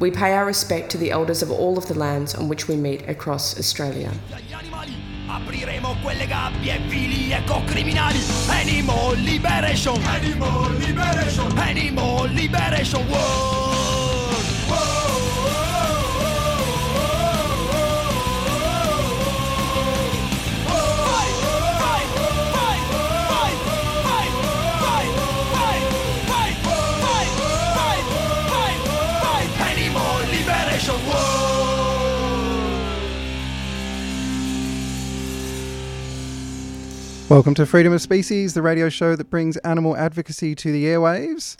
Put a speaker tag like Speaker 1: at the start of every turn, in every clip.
Speaker 1: We pay our respect to the elders of all of the lands on which we meet across Australia.
Speaker 2: Apriremo quelle gabbie vili e criminali Animal Liberation. Animal Liberation. Animal Liberation. World
Speaker 3: Welcome to Freedom of Species, the radio show that brings animal advocacy to the airwaves.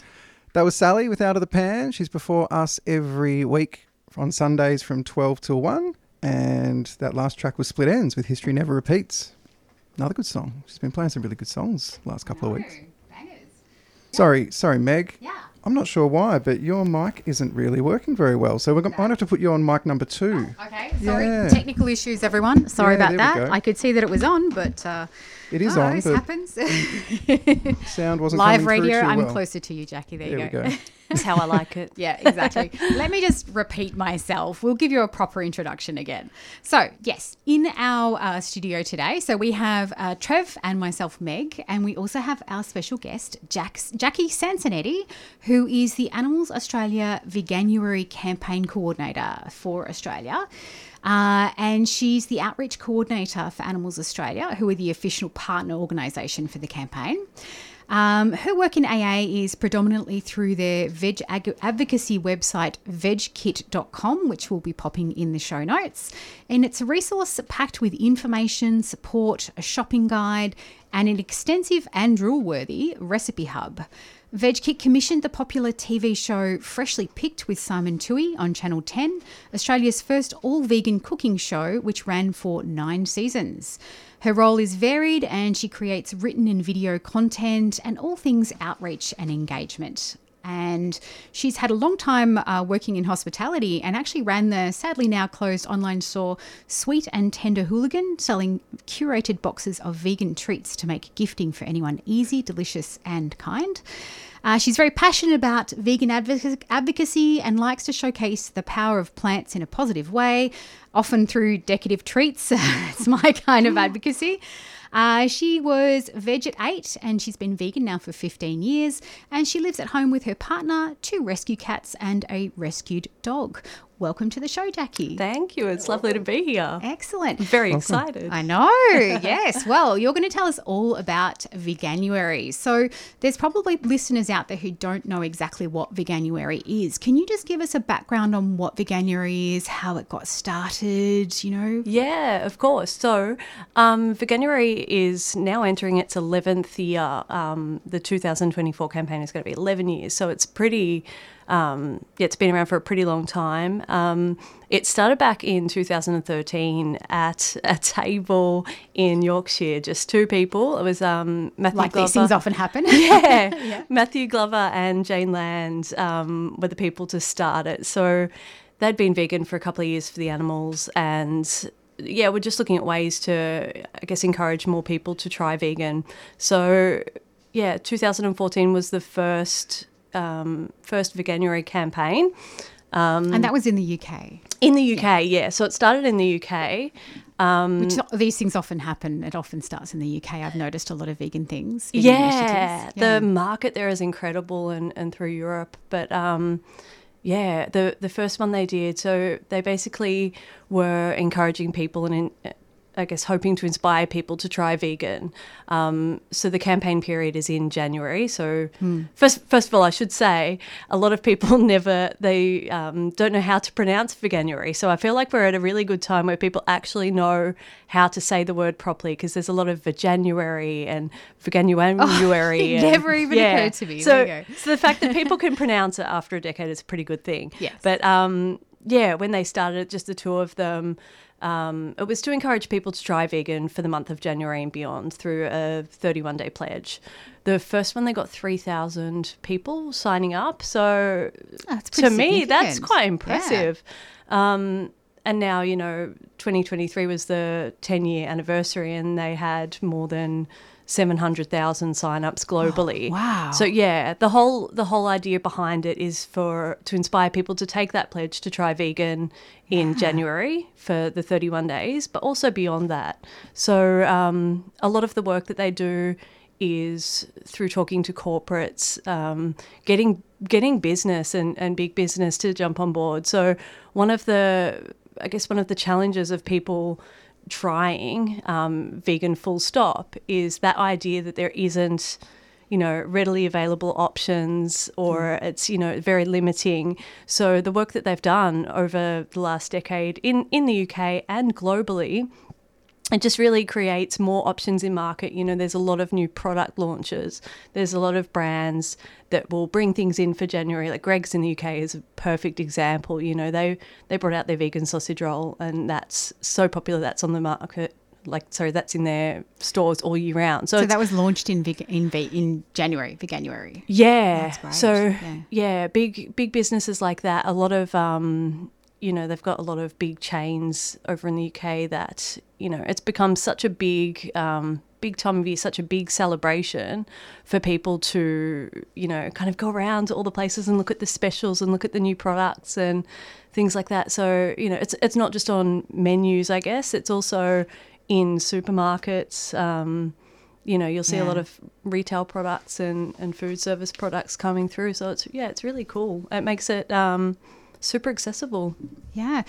Speaker 3: That was Sally with Out of the Pan. She's before us every week on Sundays from 12 till 1. And that last track was Split Enz with History Never Repeats. Another good song. She's been playing some really good songs the last couple of weeks. Sorry, sorry, Meg.
Speaker 4: Yeah.
Speaker 3: I'm not sure why, but your mic isn't really working very well. So we're going might have to put you on mic number two.
Speaker 4: Okay, sorry.
Speaker 3: Yeah.
Speaker 4: Technical issues, everyone. Sorry
Speaker 3: Yeah,
Speaker 4: about that. I could see that it was on, but uh,
Speaker 3: It is
Speaker 4: oh,
Speaker 3: on,
Speaker 4: this happens.
Speaker 3: sound wasn't
Speaker 4: Live
Speaker 3: coming through
Speaker 4: radio. I'm
Speaker 3: well.
Speaker 4: closer to you, Jacqui. There,
Speaker 3: There
Speaker 4: you
Speaker 3: we
Speaker 4: go.
Speaker 5: That's how I like it.
Speaker 4: yeah, exactly. Let me just repeat myself. We'll give you a proper introduction again. So, yes, in our uh, studio today, so we have uh, Trev and myself, Meg, and we also have our special guest, Jax, Jacqui Sansonetti, who is the Animals Australia Veganuary Campaign Coordinator for Australia. Uh, and she's the outreach coordinator for Animals Australia, who are the official partner organisation for the campaign. Um, her work in AA is predominantly through their veg ag- advocacy website, vegkit.com, which will be popping in the show notes. And it's a resource packed with information, support, a shopping guide, and an extensive and rule worthy recipe hub. VegKit commissioned the popular TV show Freshly Picked with Simon Toohey on Channel 10, Australia's first all vegan cooking show, which ran for nine seasons. Her role is varied and she creates written and video content and all things outreach and engagement. And she's had a long time uh, working in hospitality and actually ran the sadly now closed online store Sweet and Tender Hooligan, selling curated boxes of vegan treats to make gifting for anyone easy, delicious, and kind. Uh, she's very passionate about vegan advoc- advocacy and likes to showcase the power of plants in a positive way, often through decorative treats. it's my kind of advocacy. Uh, she was veg at eight and she's been vegan now for 15 years. And she lives at home with her partner, two rescue cats, and a rescued dog. Welcome to the show, Jacqui.
Speaker 5: Thank you. It's lovely to be here.
Speaker 4: Excellent.
Speaker 5: Very excited.
Speaker 4: I know. yes. Well, you're going to tell us all about Veganuary. So, there's probably listeners out there who don't know exactly what Veganuary is. Can you just give us a background on what Veganuary is, how it got started, you know?
Speaker 5: Yeah, of course. So, um, Veganuary is now entering its 11th year. Um, the 2024 campaign is going to be 11 years. So, it's pretty, um, yeah, it's been around for a pretty long time. Um, it started back in 2013 at a table in Yorkshire, just two people. It was um, Matthew
Speaker 4: Like
Speaker 5: Glover.
Speaker 4: these things often happen.
Speaker 5: yeah. Matthew Glover and Jane Land um, were the people to start it. So they'd been vegan for a couple of years for the animals and yeah, we're just looking at ways to, I guess, encourage more people to try vegan. So, yeah, 2014 was the first um, first Veganuary campaign Um,
Speaker 4: and that was in the UK.
Speaker 5: in the UK. Yeah, so it started in the UK.
Speaker 4: Which these things often happen. It often starts in the UK. I've noticed a lot of vegan things. vegan
Speaker 5: yeah,
Speaker 4: initiatives.
Speaker 5: the market there is incredible and, and through Europe. But um, yeah, the the first one they did, so they basically were encouraging people and in, I guess hoping to inspire people to try vegan. Um, so the campaign period is in January. So first, first of all, I should say a lot of people never they um, don't know how to pronounce Veganuary. So I feel like we're at a really good time where people actually know how to say the word properly because there's a lot of Veganuary and Veganuary.
Speaker 4: it never even occurred to me.
Speaker 5: So,
Speaker 4: There you go.
Speaker 5: so the fact that people can pronounce it after a decade is a pretty good thing.
Speaker 4: Yes.
Speaker 5: But um, yeah, when they started, just the two of them, um, it was to encourage people to try vegan for the month of January and beyond through a 31 day pledge. The first one, they got 3,000 people signing up. So
Speaker 4: That's
Speaker 5: to me, that's quite
Speaker 4: Yeah.
Speaker 5: impressive. Um, and now, you know, 2023 was the 10 year anniversary, and they had more than 700,000 signups globally.
Speaker 4: Oh, wow.
Speaker 5: So yeah, the whole the whole idea behind it is for to inspire people to take that pledge to try vegan in January for the 31 days, but also beyond that. So um, a lot of the work that they do is through talking to corporates, um, getting getting business and, and big business to jump on board. So one of the I guess one of the challenges of people trying um, vegan full stop is that idea that there isn't you know readily available options or it's you know very limiting. So the work that they've done over the last decade in in the UK and globally it just really creates more options in market. You know, there's a lot of new product launches. There's a lot of brands that will bring things in for January. Like Greggs in the UK is a perfect example. You know, they they brought out their vegan sausage roll, and that's so popular. That's on the market. Like, sorry, that's in their stores all year round. So,
Speaker 4: So that was launched in in in January, for January.
Speaker 5: yeah.
Speaker 4: Great.
Speaker 5: So
Speaker 4: Yeah.
Speaker 5: yeah. big big businesses like that. A lot of um, you know, they've got a lot of big chains over in the UK that you know it's become such a big um, big time of year, such a big celebration for people to you know kind of go around to all the places and look at the specials and look at the new products and things like that. So you know, it's it's not just on menus, I guess. It's also in supermarkets. Um, you know, you'll see a lot of retail products and, and food service products coming through. So it's yeah, it's really cool. It makes it um, super accessible.
Speaker 4: Yeah,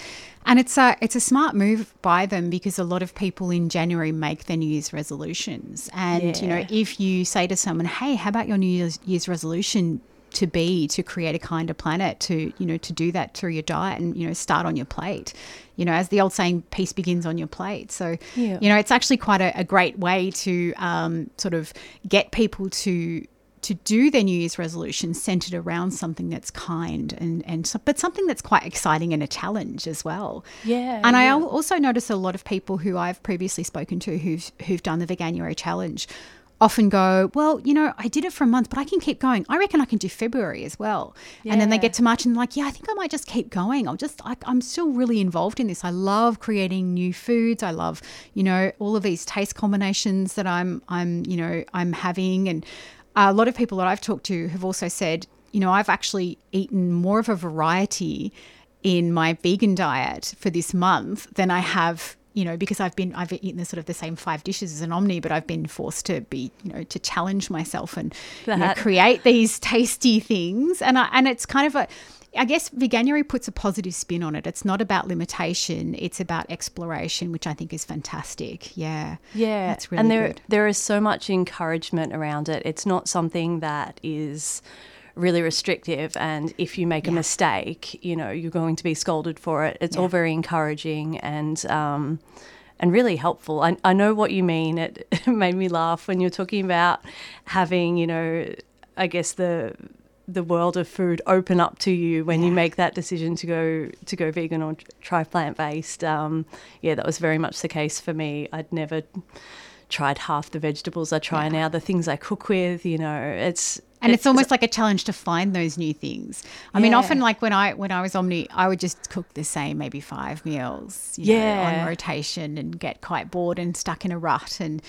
Speaker 4: and it's a it's a smart move by them because a lot of people in January make their New Year's resolutions, and you know if you say to someone, "Hey, how about your New Year's, Year's resolution?" to be to create a kinder planet to you know to do that through your diet and you know start on your plate you know as the old saying peace begins on your plate so
Speaker 5: Yeah.
Speaker 4: you know it's actually quite a, a great way to um, sort of get people to to do their New Year's resolution centered around something that's kind and and so, but something that's quite exciting and a challenge as well.
Speaker 5: Yeah,
Speaker 4: And I
Speaker 5: yeah.
Speaker 4: al- also notice a lot of people who I've previously spoken to who've who've done the Veganuary challenge often go, well, you know, I did it for a month, but I can keep going. I reckon I can do February as well. Yeah. And then they get to March and like, yeah, I think I might just keep going. I'll just, I, I'm still really involved in this. I love creating new foods. I love, you know, all of these taste combinations that I'm, I'm, you know, I'm having. And a lot of people that I've talked to have also said, you know, I've actually eaten more of a variety in my vegan diet for this month than I have, you know, because I've been I've eaten the sort of the same five dishes as an omni, but I've been forced to be, you know, to challenge myself and you know, create these tasty things. And I, and it's kind of a I guess Veganuary puts a positive spin on it. It's not about limitation; it's about exploration, which I think is fantastic. Yeah,
Speaker 5: Yeah,
Speaker 4: that's really
Speaker 5: and there
Speaker 4: good.
Speaker 5: there is so much encouragement around it. It's not something that is really restrictive and if you make a mistake you know you're going to be scolded for it it's all very encouraging and um and really helpful I, I know what you mean it made me laugh when you're talking about having you know i guess the the world of food open up to you when you make that decision to go to go vegan or try plant based. Um, yeah, that was very much the case for me. I'd never tried half the vegetables I try now. The things I cook with, you know, it's
Speaker 4: and it's almost like a challenge to find those new things. I mean, often like when I when I was omni, I would just cook the same maybe five meals, you know,
Speaker 5: Yeah.
Speaker 4: on rotation, and get quite bored and stuck in a rut. And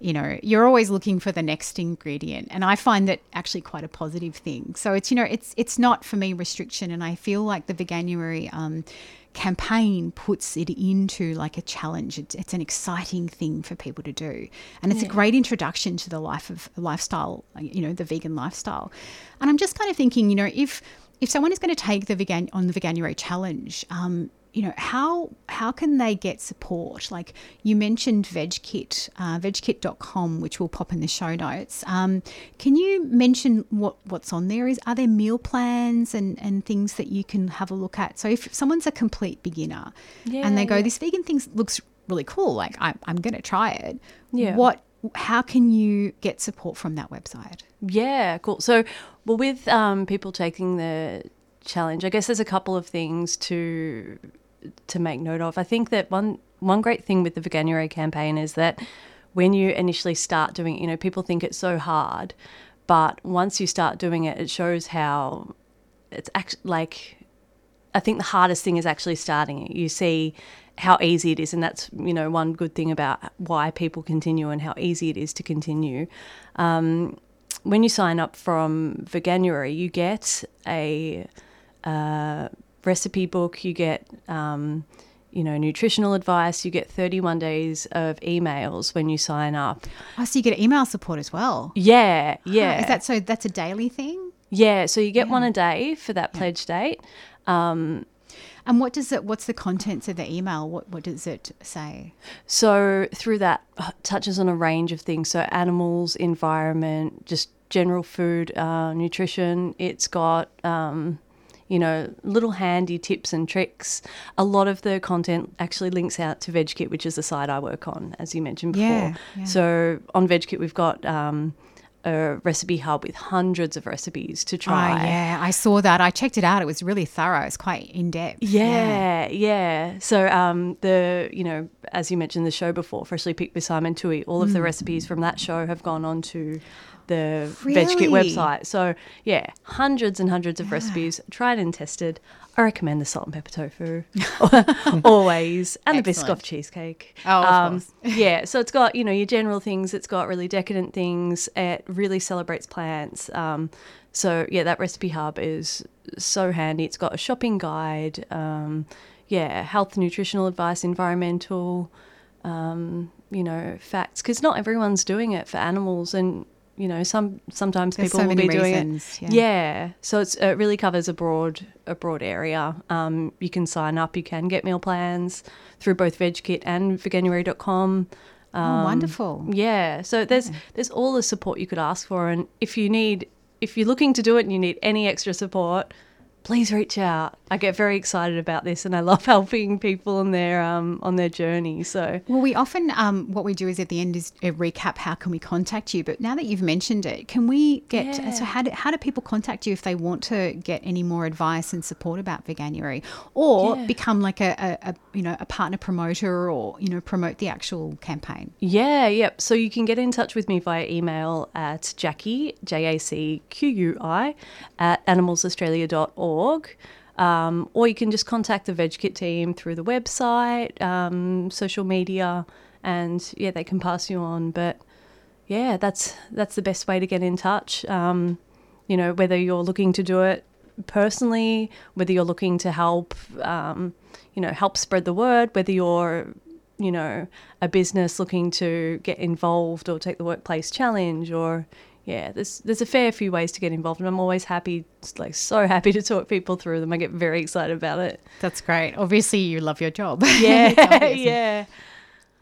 Speaker 4: you know, you're always looking for the next ingredient, and I find that actually quite a positive thing. So it's you know, it's it's not for me restriction, and I feel like the Veganuary. Um, campaign puts it into like a challenge. It's, it's an exciting thing for people to do. And it's a great introduction to the life of lifestyle you know the vegan lifestyle. And i'm just kind of thinking you know if if someone is going to take the vegan on the veganuary challenge um you know how how can they get support like you mentioned vegkit uh, vegkit.com which will pop in the show notes um, can you mention what what's on there is are there meal plans and and things that you can have a look at so if someone's a complete beginner and they go
Speaker 5: yeah.
Speaker 4: this vegan thing looks really cool like I, i'm going to try it
Speaker 5: Yeah.
Speaker 4: what how can you get support from that website
Speaker 5: Yeah, cool. So, well, with um, people taking the challenge, I guess there's a couple of things to to make note of. I think that one one great thing with the Veganuary campaign is that when you initially start doing you know, people think it's so hard, but once you start doing it, it shows how it's actually like I think the hardest thing is actually starting it. You see how easy it is, and that's you know one good thing about why people continue and how easy it is to continue. Um, when you sign up from Veganuary, you get a uh, recipe book, you get um, you know nutritional advice, you get 31 days of emails when you sign up.
Speaker 4: Oh, so you get email support as well.
Speaker 5: Yeah, yeah.
Speaker 4: Is that so? That's a daily thing.
Speaker 5: yeah, so you get one a day for that pledge date. Um,
Speaker 4: And what does it? What's the contents of the email? What What does it say?
Speaker 5: So through that uh, touches on a range of things. So animals, environment, just general food, uh, nutrition. It's got um, you know little handy tips and tricks. A lot of the content actually links out to VegKit, which is the site I work on, as you mentioned before.
Speaker 4: Yeah, yeah.
Speaker 5: So on VegKit we've got. Um, a recipe hub with hundreds of recipes to try.
Speaker 4: Oh, yeah, I saw that. I checked it out. It was really thorough. It's quite in depth.
Speaker 5: Yeah, yeah. So um, the you know, as you mentioned the show before, freshly picked with Simon Toohey, all of the recipes from that show have gone on to the VegKit
Speaker 4: Really?
Speaker 5: website. So yeah, hundreds and hundreds of recipes, tried and tested. I recommend the salt and pepper tofu always, and the. Biscoff cheesecake.
Speaker 4: Oh, course.
Speaker 5: yeah, so it's got you know your general things. It's got really decadent things. It really celebrates plants. Um, so yeah, that recipe hub is so handy. It's got a shopping guide. Um, yeah, health, nutritional advice, environmental, um, you know, facts. Because not everyone's doing it for animals, and you know, some sometimes
Speaker 4: There's
Speaker 5: people
Speaker 4: so
Speaker 5: will be doing it.
Speaker 4: yeah.
Speaker 5: Yeah, so it's, it really covers a broad a broad area. Um, you can sign up. You can get meal plans through both VegKit and veganuary.com.
Speaker 4: Oh, wonderful.
Speaker 5: Yeah, so there's there's all the support you could ask for, and if you need if you're looking to do it and you need any extra support, please reach out. I get very excited about this, and I love helping people on their um on their journey. So
Speaker 4: Well, we often um, what we do is at the end is a recap. How can we contact you? But now that you've mentioned it, can we get so how do, how do people contact you if they want to get any more advice and support about Veganuary, or
Speaker 5: Yeah.
Speaker 4: become like a, a, a you know a partner promoter, or you know promote the actual campaign?
Speaker 5: Yeah, yep. So you can get in touch with me via email at Jacqui, J A C Q U I, at animalsaustralia.org. Um, or you can just contact the VegKit team through the website, um, social media, and yeah, they can pass you on. But yeah, that's that's the best way to get in touch. Um, you know, whether you're looking to do it personally, whether you're looking to help, um, you know, help spread the word, whether you're, you know, a business looking to get involved or take the workplace challenge, or yeah, there's there's a fair few ways to get involved, and I'm always happy, like so happy to talk people through them. I get very excited about it.
Speaker 4: That's great. Obviously, you love your job.
Speaker 5: Yeah,
Speaker 4: obvious.
Speaker 5: yeah.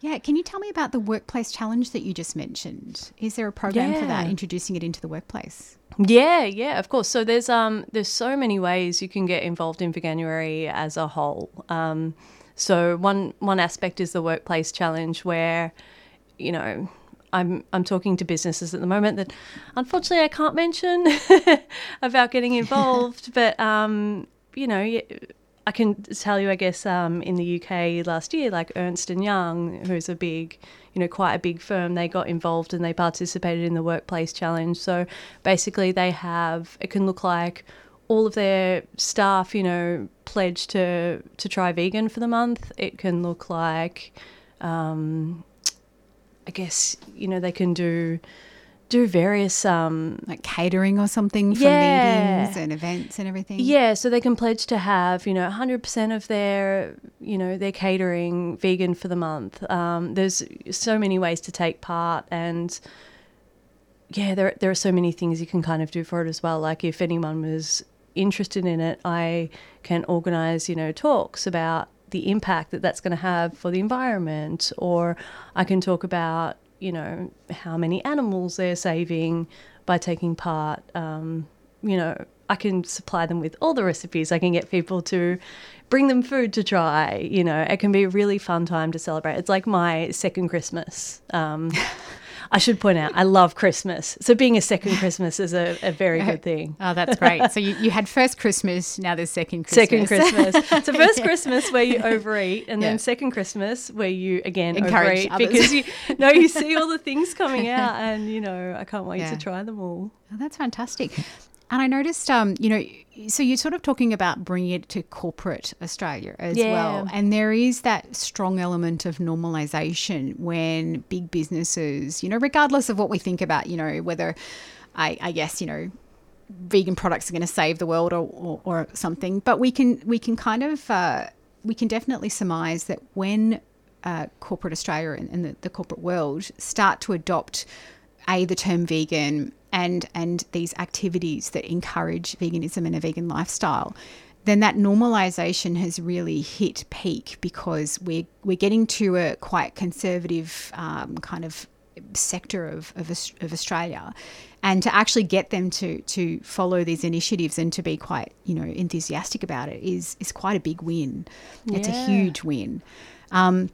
Speaker 4: Yeah. Can you tell me about the workplace challenge that you just mentioned? Is there a program for that, introducing it into the workplace?
Speaker 5: Yeah, yeah, of course. So there's um there's so many ways you can get involved in Veganuary as a whole. Um, so one one aspect is the workplace challenge where, you know, I'm I'm talking to businesses at the moment that unfortunately I can't mention about getting involved, but um, you know, I can tell you, I guess, um, in the UK last year, like Ernst and Young, who's a big, you know, quite a big firm, they got involved and they participated in the workplace challenge. So basically, they have it can look like all of their staff, you know, pledge to to try vegan for the month. It can look like, um, I guess, you know, they can do do various um,
Speaker 4: Like catering or something for
Speaker 5: Yeah.
Speaker 4: meetings and events and everything?
Speaker 5: Yeah, so they can pledge to have, you know, 100% of their, you know, their catering vegan for the month. Um, there's so many ways to take part and yeah, there there are so many things you can kind of do for it as well. Like if anyone was interested in it, I can organize, you know, talks about the impact that that's going to have for the environment or I can talk about, you know, how many animals they're saving by taking part um, you know, I can supply them with all the recipes. I can get people to bring them food to try. You know, it can be a really fun time to celebrate. It's like my second Christmas. Um, I should point out, I love Christmas. So being a second Christmas is a, a very good thing.
Speaker 4: Oh, that's great. So you, you had first Christmas, now there's second Christmas.
Speaker 5: Second Christmas. So first Christmas where you overeat, and then second Christmas where you again
Speaker 4: Encourage
Speaker 5: overeat
Speaker 4: others.
Speaker 5: because you know you see all the things coming out, and you know I can't wait
Speaker 4: Yeah.
Speaker 5: to try them all.
Speaker 4: Oh, that's fantastic. And I noticed, um, you know, so you're sort of talking about bringing it to corporate Australia as
Speaker 5: Yeah.
Speaker 4: well. And there is that strong element of normalization when big businesses, you know, regardless of what we think about, you know, whether I, I guess, you know, vegan products are going to save the world or, or, or something, but we can we can kind of uh, we can definitely surmise that when uh, corporate Australia and, and the, the corporate world start to adopt a the term vegan and and these activities that encourage veganism and a vegan lifestyle then that normalization has really hit peak because we're we're getting to a quite conservative um, kind of sector of, of of Australia, and to actually get them to to follow these initiatives and to be quite you know enthusiastic about it is is quite a big win. It's a huge win. Um,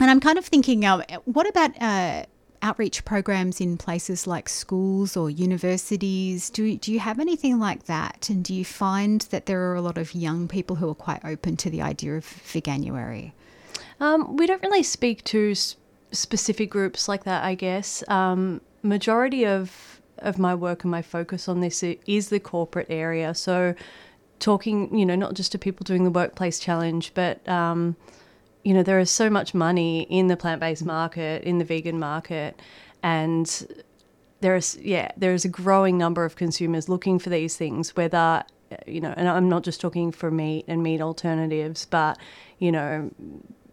Speaker 4: and I'm kind of thinking, um, what about uh, outreach programs in places like schools or universities? Do, do you have anything like that? And do you find that there are a lot of young people who are quite open to the idea of veganuary?
Speaker 5: Um, we don't really speak to s- specific groups like that, I guess. Um, majority of of my work and my focus on this is the corporate area. So, talking, you know, not just to people doing the workplace challenge, but um, you know, there is so much money in the plant based mm. market, in the vegan market, and there is yeah, there is a growing number of consumers looking for these things, whether uh, you know, and I'm not just talking for meat and meat alternatives, but you know,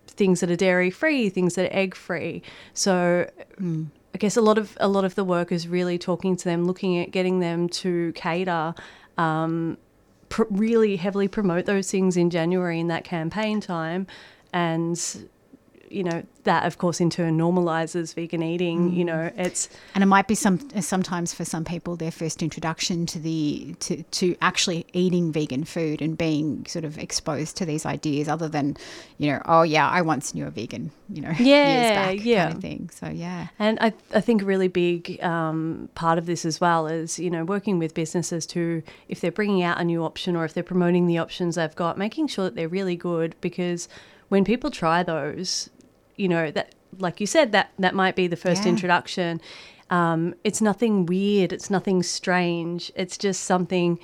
Speaker 5: things that are dairy free, things that are egg free. So mm. I guess a lot of a lot of the work is really talking to them, looking at getting them to cater, um, pr- really heavily promote those things in January in that campaign time, and you know that of course in turn normalizes vegan eating. You know, it's
Speaker 4: And it might be some sometimes for some people their first introduction to the to, to actually eating vegan food and being sort of exposed to these ideas other than, you know, oh yeah, I once knew a vegan, you know, years
Speaker 5: Yeah,
Speaker 4: back
Speaker 5: yeah.
Speaker 4: kind of thing. So yeah.
Speaker 5: And I, I think a really big um, part of this as well is, you know, working with businesses to, if they're bringing out a new option or if they're promoting the options they've got, making sure that they're really good because when people try those, you know, that, like you said, that, that might be the first
Speaker 4: Yeah.
Speaker 5: introduction. Um, it's nothing weird. It's nothing strange. It's just something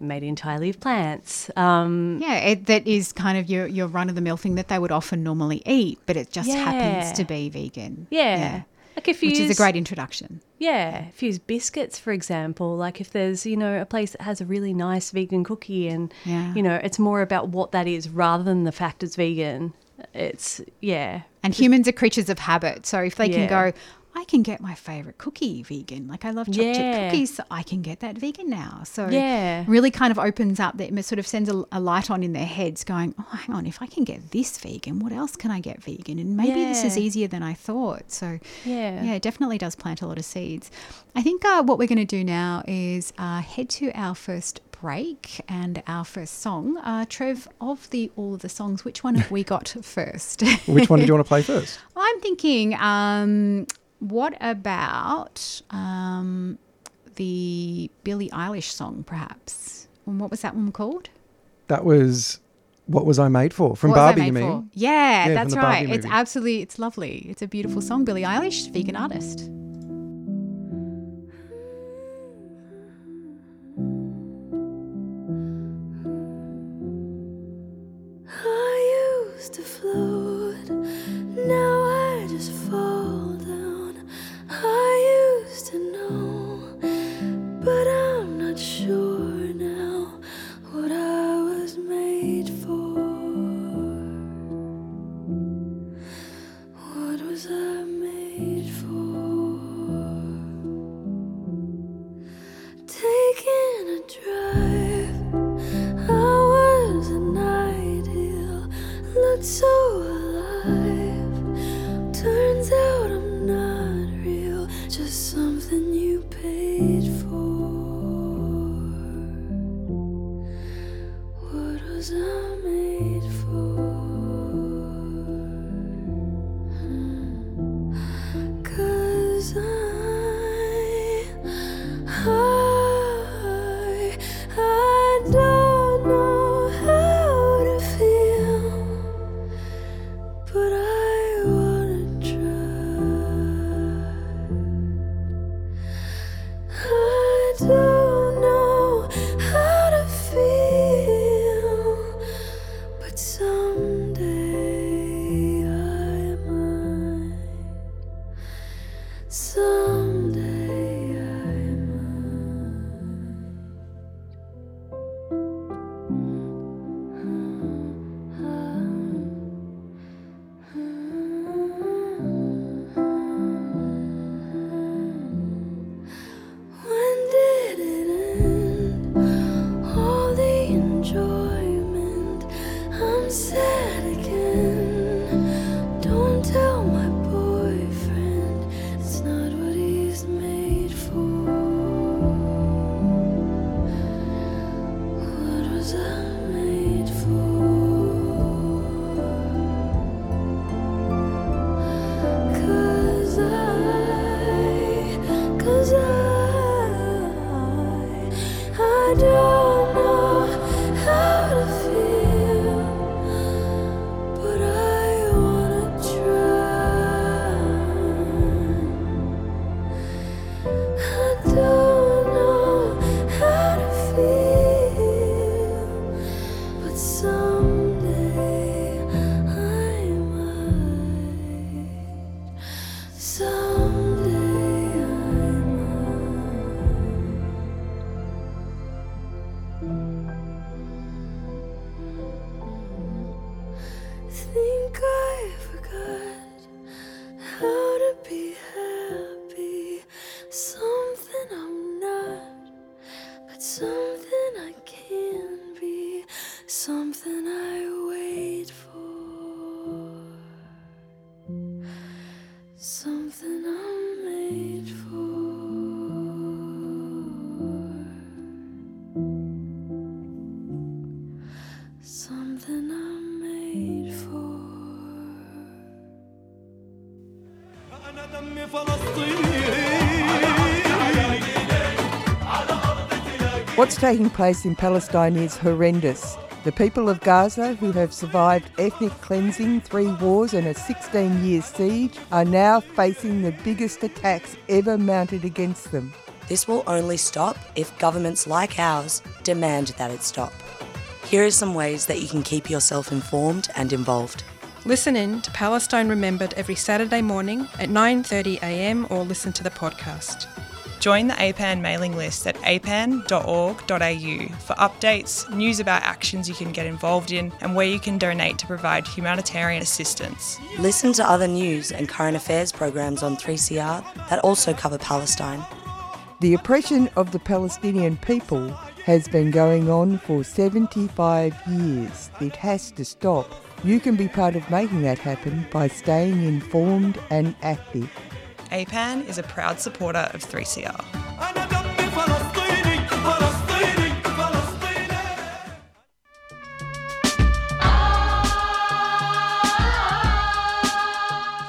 Speaker 5: made entirely of plants. Um,
Speaker 4: Yeah, it, that is kind of your, your run of the mill thing that they would often normally eat, but it just happens to be vegan.
Speaker 5: yeah. Like if you
Speaker 4: Which is a great introduction.
Speaker 5: Yeah, if you use biscuits, for example, like if there's, you know, a place that has a really nice vegan cookie and,
Speaker 4: Yeah.
Speaker 5: you know, it's more about what that is rather than the fact it's vegan. It's, yeah.
Speaker 4: And humans are creatures of habit. So if they can go, I can get my favorite cookie vegan. Like I love chocolate chip
Speaker 5: Yeah.
Speaker 4: cookies, so I can get that vegan now. So
Speaker 5: Yeah.
Speaker 4: really kind of opens up, that sort of sends a, a light on in their heads going, oh, hang on, if I can get this vegan, what else can I get vegan? And maybe this is easier than I thought. So
Speaker 5: Yeah.
Speaker 4: yeah, it definitely does plant a lot of seeds. I think uh, what we're going to do now is uh, head to our first break and our first song. Uh, Trev, of the all of the songs, which one have we got first?
Speaker 3: Which one do you want to play first?
Speaker 4: I'm thinking, um, what about um, the Billie Eilish song, perhaps? And what was that one called?
Speaker 3: That was What Was I Made For? From
Speaker 4: What
Speaker 3: Barbie, you mean?
Speaker 4: For? Yeah,
Speaker 3: from
Speaker 4: that's right.
Speaker 3: Barbie
Speaker 4: It's
Speaker 3: movie.
Speaker 4: absolutely, it's lovely. It's a beautiful song. Billie Eilish, vegan artist.
Speaker 6: I used to What
Speaker 7: taking place in Palestine is horrendous. The people of Gaza, who have survived ethnic cleansing, three wars, and a 16 year siege, are now facing the biggest attacks ever mounted against them.
Speaker 8: This will only stop if governments like ours demand that it stop. Here are some ways that you can keep yourself informed and involved.
Speaker 9: Listen in to Palestine Remembered every Saturday morning at 9:30 a.m. or listen to the podcast.
Speaker 10: Join the APAN mailing list at apan.org.au for updates, news about actions you can get involved in, and where you can donate to provide humanitarian assistance.
Speaker 8: Listen to other news and current affairs programs on 3CR that also cover Palestine.
Speaker 7: The oppression of the Palestinian people has been going on for 75 years. It has to stop. You can be part of making that happen by staying informed and active.
Speaker 10: APAN is a proud supporter of 3CR.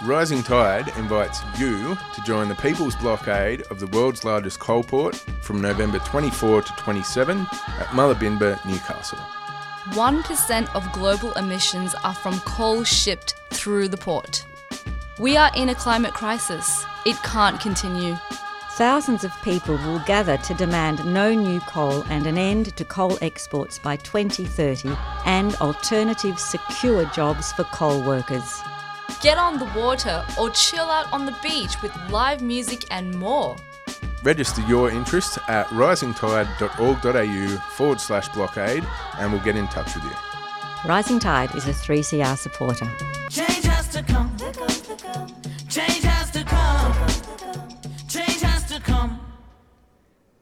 Speaker 11: Rising Tide invites you to join the people's blockade of the world's largest coal port from November 24 to 27 at Mulubinba, Newcastle.
Speaker 12: 1% of global emissions are from coal shipped through the port. We are in a climate crisis. It can't continue.
Speaker 13: Thousands of people will gather to demand no new coal and an end to coal exports by 2030 and alternative secure jobs for coal workers.
Speaker 12: Get on the water or chill out on the beach with live music and more.
Speaker 11: Register your interest at risingtide.org.au forward slash blockade and we'll get in touch with you.
Speaker 13: Rising Tide is a 3CR supporter.
Speaker 2: Change has to come. Change has to come.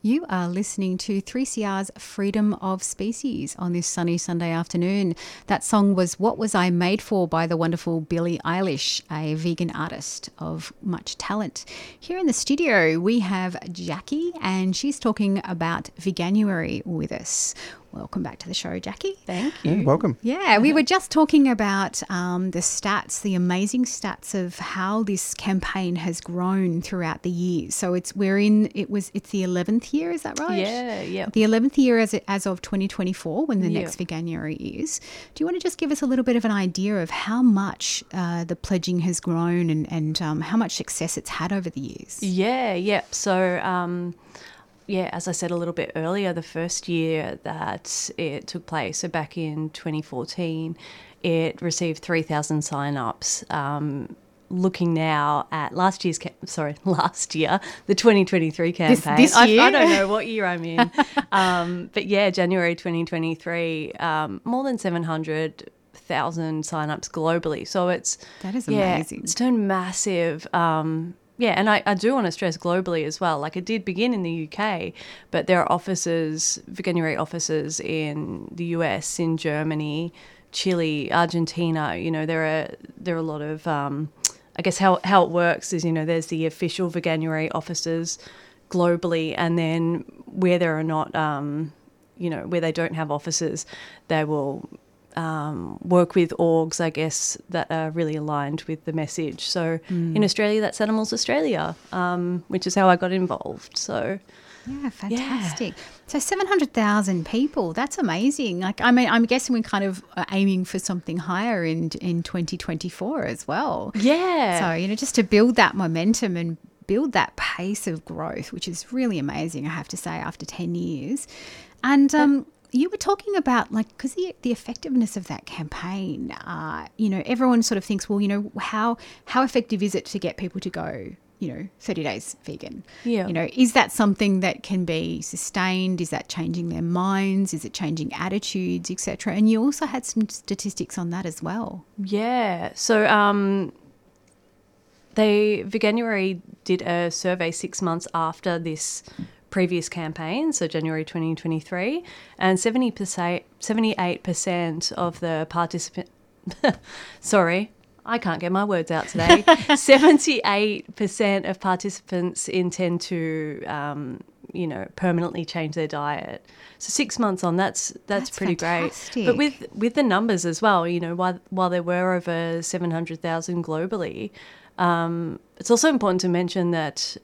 Speaker 4: You are listening to 3CR's Freedom of Species on this sunny Sunday afternoon. That song was What Was I Made For by the wonderful Billie Eilish, a vegan artist of much talent. Here in the studio, we have Jacqui, and she's talking about Veganuary with us. Welcome back to the show, Jacqui.
Speaker 5: Thank
Speaker 3: Yeah, welcome.
Speaker 4: Yeah, we were just talking about um, the stats, the amazing stats of how this campaign has grown throughout the years. So it's we're in it was it's the eleventh year, is that right?
Speaker 5: Yeah, yeah.
Speaker 4: The eleventh year as as of 2024, when the
Speaker 5: Yeah.
Speaker 4: next Veganuary is. Do you want to just give us a little bit of an idea of how much uh, the pledging has grown and and um, how much success it's had over the years?
Speaker 5: Yeah, yeah. So, um, yeah, as I said a little bit earlier, the first year that it took place, so back in 2014, it received 3,000 sign-ups. Um, looking now at last year's, ca- sorry, last year, the 2023 campaign.
Speaker 4: this
Speaker 5: I,
Speaker 4: year?
Speaker 5: I don't know what year I'm in, um, but yeah, January 2023, um, more than 700,000 sign-ups globally. So it's
Speaker 4: That is
Speaker 5: yeah,
Speaker 4: amazing.
Speaker 5: it's turned massive. Um, yeah, and I, I do want to stress globally as well. Like it did begin in the UK, but there are offices, Veganuary offices in the US, in Germany, Chile, Argentina. You know, there are there are a lot of. Um, I guess how how it works is you know there's the official Veganuary offices globally, and then where there are not, um, you know, where they don't have offices, they will um, work with orgs, I guess, that are really aligned with the message. So
Speaker 4: Mm.
Speaker 5: in Australia, that's Animals Australia, um, which is how I got involved. So
Speaker 4: Yeah, fantastic. So 700,000 people, that's amazing. Like, I mean, I'm guessing we're kind of uh, aiming for something higher in, in 2024 as well.
Speaker 5: Yeah.
Speaker 4: So, you know, just to build that momentum and build that pace of growth, which is really amazing, I have to say, after 10 years. And, um, you were talking about like because the, the effectiveness of that campaign uh, you know everyone sort of thinks well you know how how effective is it to get people to go you know 30 days vegan?
Speaker 5: Yeah.
Speaker 4: you know is that something that can be sustained? Is that changing their minds? Is it changing attitudes etc and you also had some statistics on that as well.
Speaker 5: Yeah. So um, they Veganuary did a survey six months after this previous campaign, so January 2023, and 70%, 78% of the participant. sorry, I can't get my words out today. 78% of participants intend to, um, you know, permanently change their diet. So six months on, that's that's,
Speaker 4: That's
Speaker 5: pretty
Speaker 4: fantastic.
Speaker 5: great. But with with the numbers as well, you know, while while there were over 700,000 globally, um, it's also important to mention that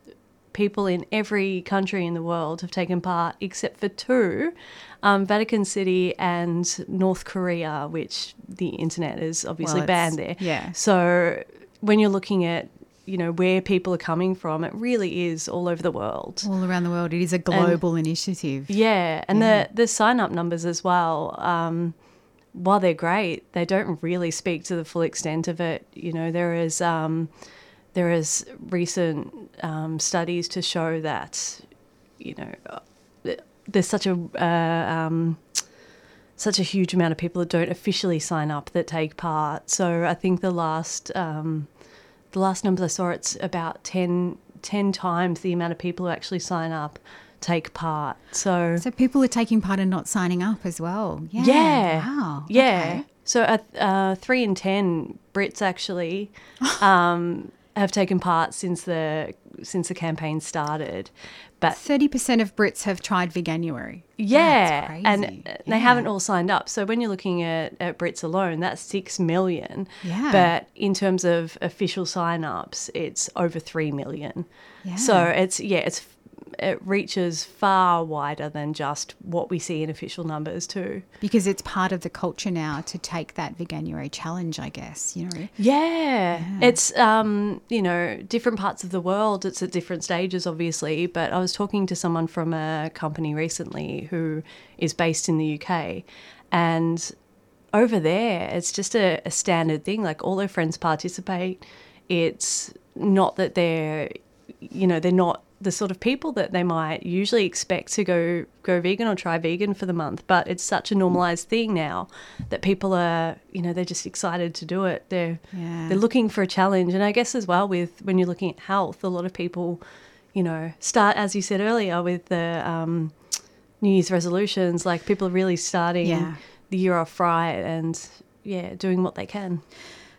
Speaker 5: people in every country in the world have taken part except for two um, Vatican City and North Korea, which the internet is obviously
Speaker 4: Well,
Speaker 5: banned there.
Speaker 4: yeah.
Speaker 5: So when you're looking at you know where people are coming from, it really is all over the world.
Speaker 4: All around the world, it is a global initiative.
Speaker 5: Yeah, and
Speaker 4: Yeah.
Speaker 5: the the sign up numbers as well. Um, while they're great, they don't really speak to the full extent of it. You know, there is um, there is recent um, studies to show that you know there's such a uh, um, such a huge amount of people that don't officially sign up that take part. So I think the last um, the last numbers I saw, it's about 10, 10 times the amount of people who actually sign up take part. So,
Speaker 4: So people are taking part and not signing up as well. Yeah.
Speaker 5: yeah,
Speaker 4: Wow.
Speaker 5: yeah.
Speaker 4: okay.
Speaker 5: So uh, uh, three in ten Brits actually um, have taken part since the since the campaign started. But
Speaker 4: thirty percent of Brits have tried Veganuary.
Speaker 5: Yeah,
Speaker 4: That's
Speaker 5: and
Speaker 4: crazy.
Speaker 5: uh,
Speaker 4: Yeah.
Speaker 5: they haven't all signed up. So when you're looking at, at Brits alone, that's six million.
Speaker 4: Yeah.
Speaker 5: But in terms of official sign-ups, it's over three million.
Speaker 4: Yeah.
Speaker 5: So it's yeah, it's it reaches far wider than just what we see in official numbers too.
Speaker 4: because it's part of the culture now to take that Veganuary challenge. I guess you know.
Speaker 5: Yeah. It's um, you know, different parts of the world, it's at different stages obviously, but I was talking to someone from a company recently who is based in the UK and over there it's just a, a standard thing like all their friends participate. It's not that they're you know, they're not the sort of people that they might usually expect to go go vegan or try vegan for the month, but it's such a normalized thing now that people are, you know, they're just excited to do it. They're
Speaker 4: Yeah.
Speaker 5: they're looking for a challenge, and I guess as well with when you're looking at health, a lot of people, you know, start as you said earlier with the um, New Year's resolutions. Like people are really starting
Speaker 4: Yeah.
Speaker 5: the year off right, and yeah, doing what they can.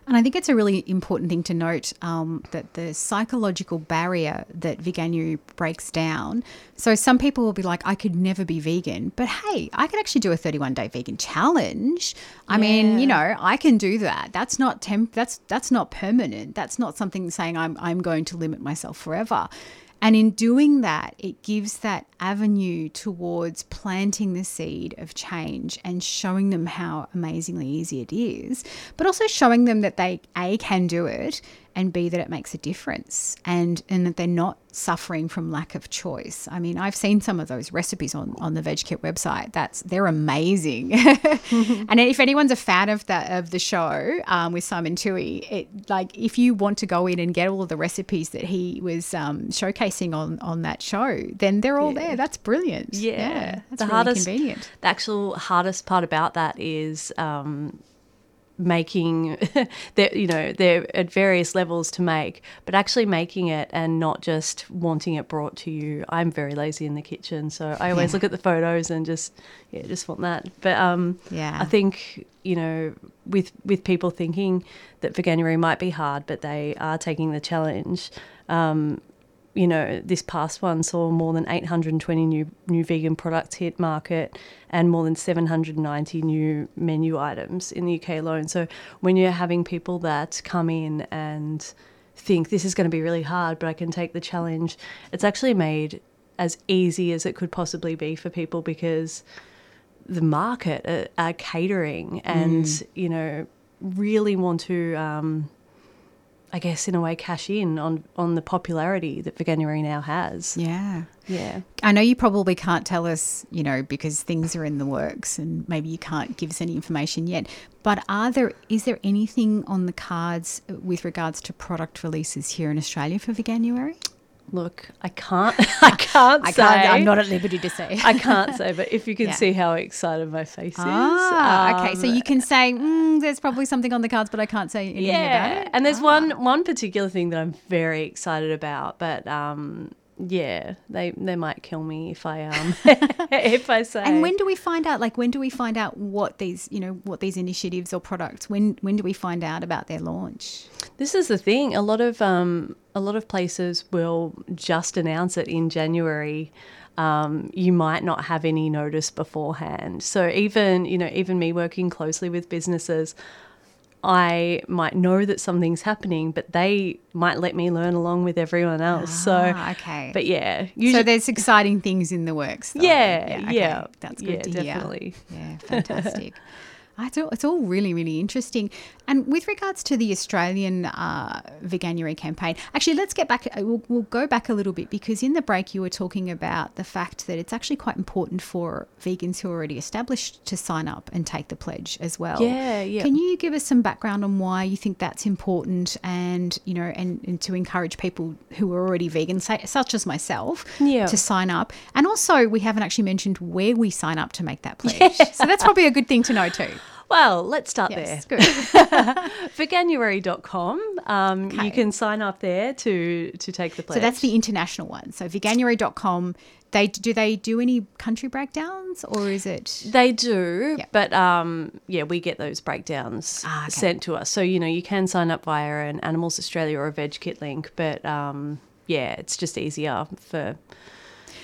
Speaker 4: And I think it's a really important thing to note um, that the psychological barrier that veganuary breaks down. So some people will be like, I could never be vegan, but hey, I could actually do a 31 day vegan challenge. I mean, you know, I can do that. That's not temp. That's that's not permanent. That's not something saying I'm I'm going to limit myself forever. And in doing that, it gives that avenue towards planting the seed of change and showing them how amazingly easy it is, but also showing them that they A can do it and B that it makes a difference and and that they're not suffering from lack of choice. I mean, I've seen some of those recipes on, on the Veg Kit website. That's they're amazing. and if anyone's a fan of that of the show um, with Simon Toohey, it like if you want to go in and get all of the recipes that he was um, showcasing on on that show, then they're all there. That's brilliant.
Speaker 5: Yeah,
Speaker 4: that's
Speaker 5: the
Speaker 4: really
Speaker 5: hardest,
Speaker 4: convenient.
Speaker 5: The actual hardest part about that is um, making, they're, you know, they're at various levels to make, but actually making it and not just wanting it brought to you. I'm very lazy in the kitchen, so I always
Speaker 4: Yeah.
Speaker 5: look at the photos and just, yeah, just want that. But um,
Speaker 4: Yeah.
Speaker 5: I think you know, with with people thinking that veganuary might be hard, but they are taking the challenge. Um, you know, this past one saw more than 820 new new vegan products hit market and more than 790 new menu items in the UK alone. So when you're having people that come in and think this is going to be really hard, but I can take the challenge, it's actually made as easy as it could possibly be for people because the market are, are catering and
Speaker 4: Mm.
Speaker 5: you know really want to um, I guess in a way cash in on on the popularity that veganuary now has.
Speaker 4: Yeah.
Speaker 5: Yeah.
Speaker 4: I know you probably can't tell us, you know, because things are in the works and maybe you can't give us any information yet. But are there is there anything on the cards with regards to product releases here in Australia for Veganuary?
Speaker 5: Look, I can't I can't
Speaker 4: I
Speaker 5: say.
Speaker 4: can't- I'm not at liberty to say.
Speaker 5: I can't say, but if you can
Speaker 4: Yeah.
Speaker 5: see how excited my face is.
Speaker 4: Ah, okay. So
Speaker 5: um,
Speaker 4: you can say mm, there's probably something on the cards, but I can't say anything about it.
Speaker 5: And there's one one particular thing that I'm very excited about, but um, yeah, they they might kill me if I um if I say.
Speaker 4: And when do we find out? Like, when do we find out what these, you know, what these initiatives or products? When when do we find out about their launch?
Speaker 5: This is the thing. A lot of um, a lot of places will just announce it in January. Um, you might not have any notice beforehand. So even you know, even me working closely with businesses, I might know that something's happening, but they might let me learn along with everyone else. so
Speaker 4: Ah, okay.
Speaker 5: but yeah,
Speaker 4: so there's exciting things in the works. though.
Speaker 5: Yeah,
Speaker 4: okay.
Speaker 5: yeah,
Speaker 4: That's
Speaker 5: yeah,
Speaker 4: good to hear.
Speaker 5: definitely.
Speaker 4: Yeah, fantastic. I thought it's all really, really interesting. And with regards to the Australian uh, Veganuary campaign, actually, let's get back. uh, We'll, we'll go back a little bit because in the break you were talking about the fact that it's actually quite important for vegans who are already established to sign up and take the pledge as well.
Speaker 5: Yeah, yeah.
Speaker 4: Can you give us some background on why you think that's important, and you know, and, and to encourage people who are already vegan, say, such as myself,
Speaker 5: Yeah.
Speaker 4: to sign up? And also, we haven't actually mentioned where we sign up to make that pledge. So that's probably a good thing to know too.
Speaker 5: Well, let's start
Speaker 4: Yes,
Speaker 5: there.
Speaker 4: good.
Speaker 5: Veganuary.com. Um, You can sign up there to to take the pledge.
Speaker 4: So that's the international one. So veganuary.com. They do they do any country breakdowns or is it
Speaker 5: They do, but um, yeah, we get those breakdowns sent to us. So you know, you can sign up via an Animals Australia or a Veg Kit link, but um, yeah, it's just easier for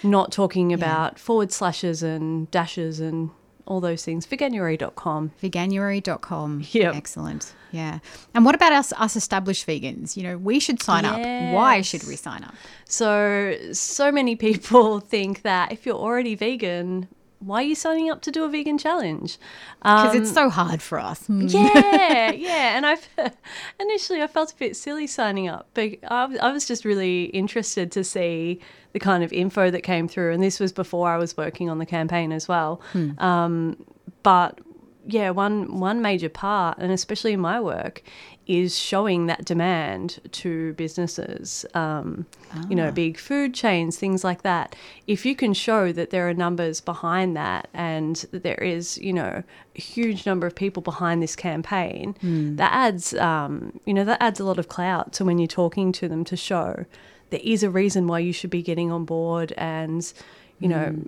Speaker 5: not talking about forward slashes and dashes and all those things. Veganuary.com.
Speaker 4: veganuary.com?
Speaker 5: Yeah.
Speaker 4: Excellent. Yeah. And what about us us established vegans? You know, we should sign up. Why should we sign up?
Speaker 5: So, so many people think that if you're already vegan, why are you signing up to do a vegan challenge?
Speaker 4: Because it's
Speaker 5: Um,
Speaker 4: so hard for us. Hmm.
Speaker 5: yeah, yeah. And I've initially I felt a bit silly signing up, but I, was- I was just really interested to see the kind of info that came through. And this was before I was working on the campaign as well.
Speaker 4: Hmm.
Speaker 5: Um, but yeah, one one major part, and especially in my work, is showing that demand to businesses. Um, You know,
Speaker 4: Ah.
Speaker 5: big food chains, things like that. If you can show that there are numbers behind that, and that there is, you know, a huge number of people behind this campaign,
Speaker 4: Hmm.
Speaker 5: that adds, um, you know, that adds a lot of clout to when you're talking to them to show there is a reason why you should be getting on board and, you know,
Speaker 4: Hmm.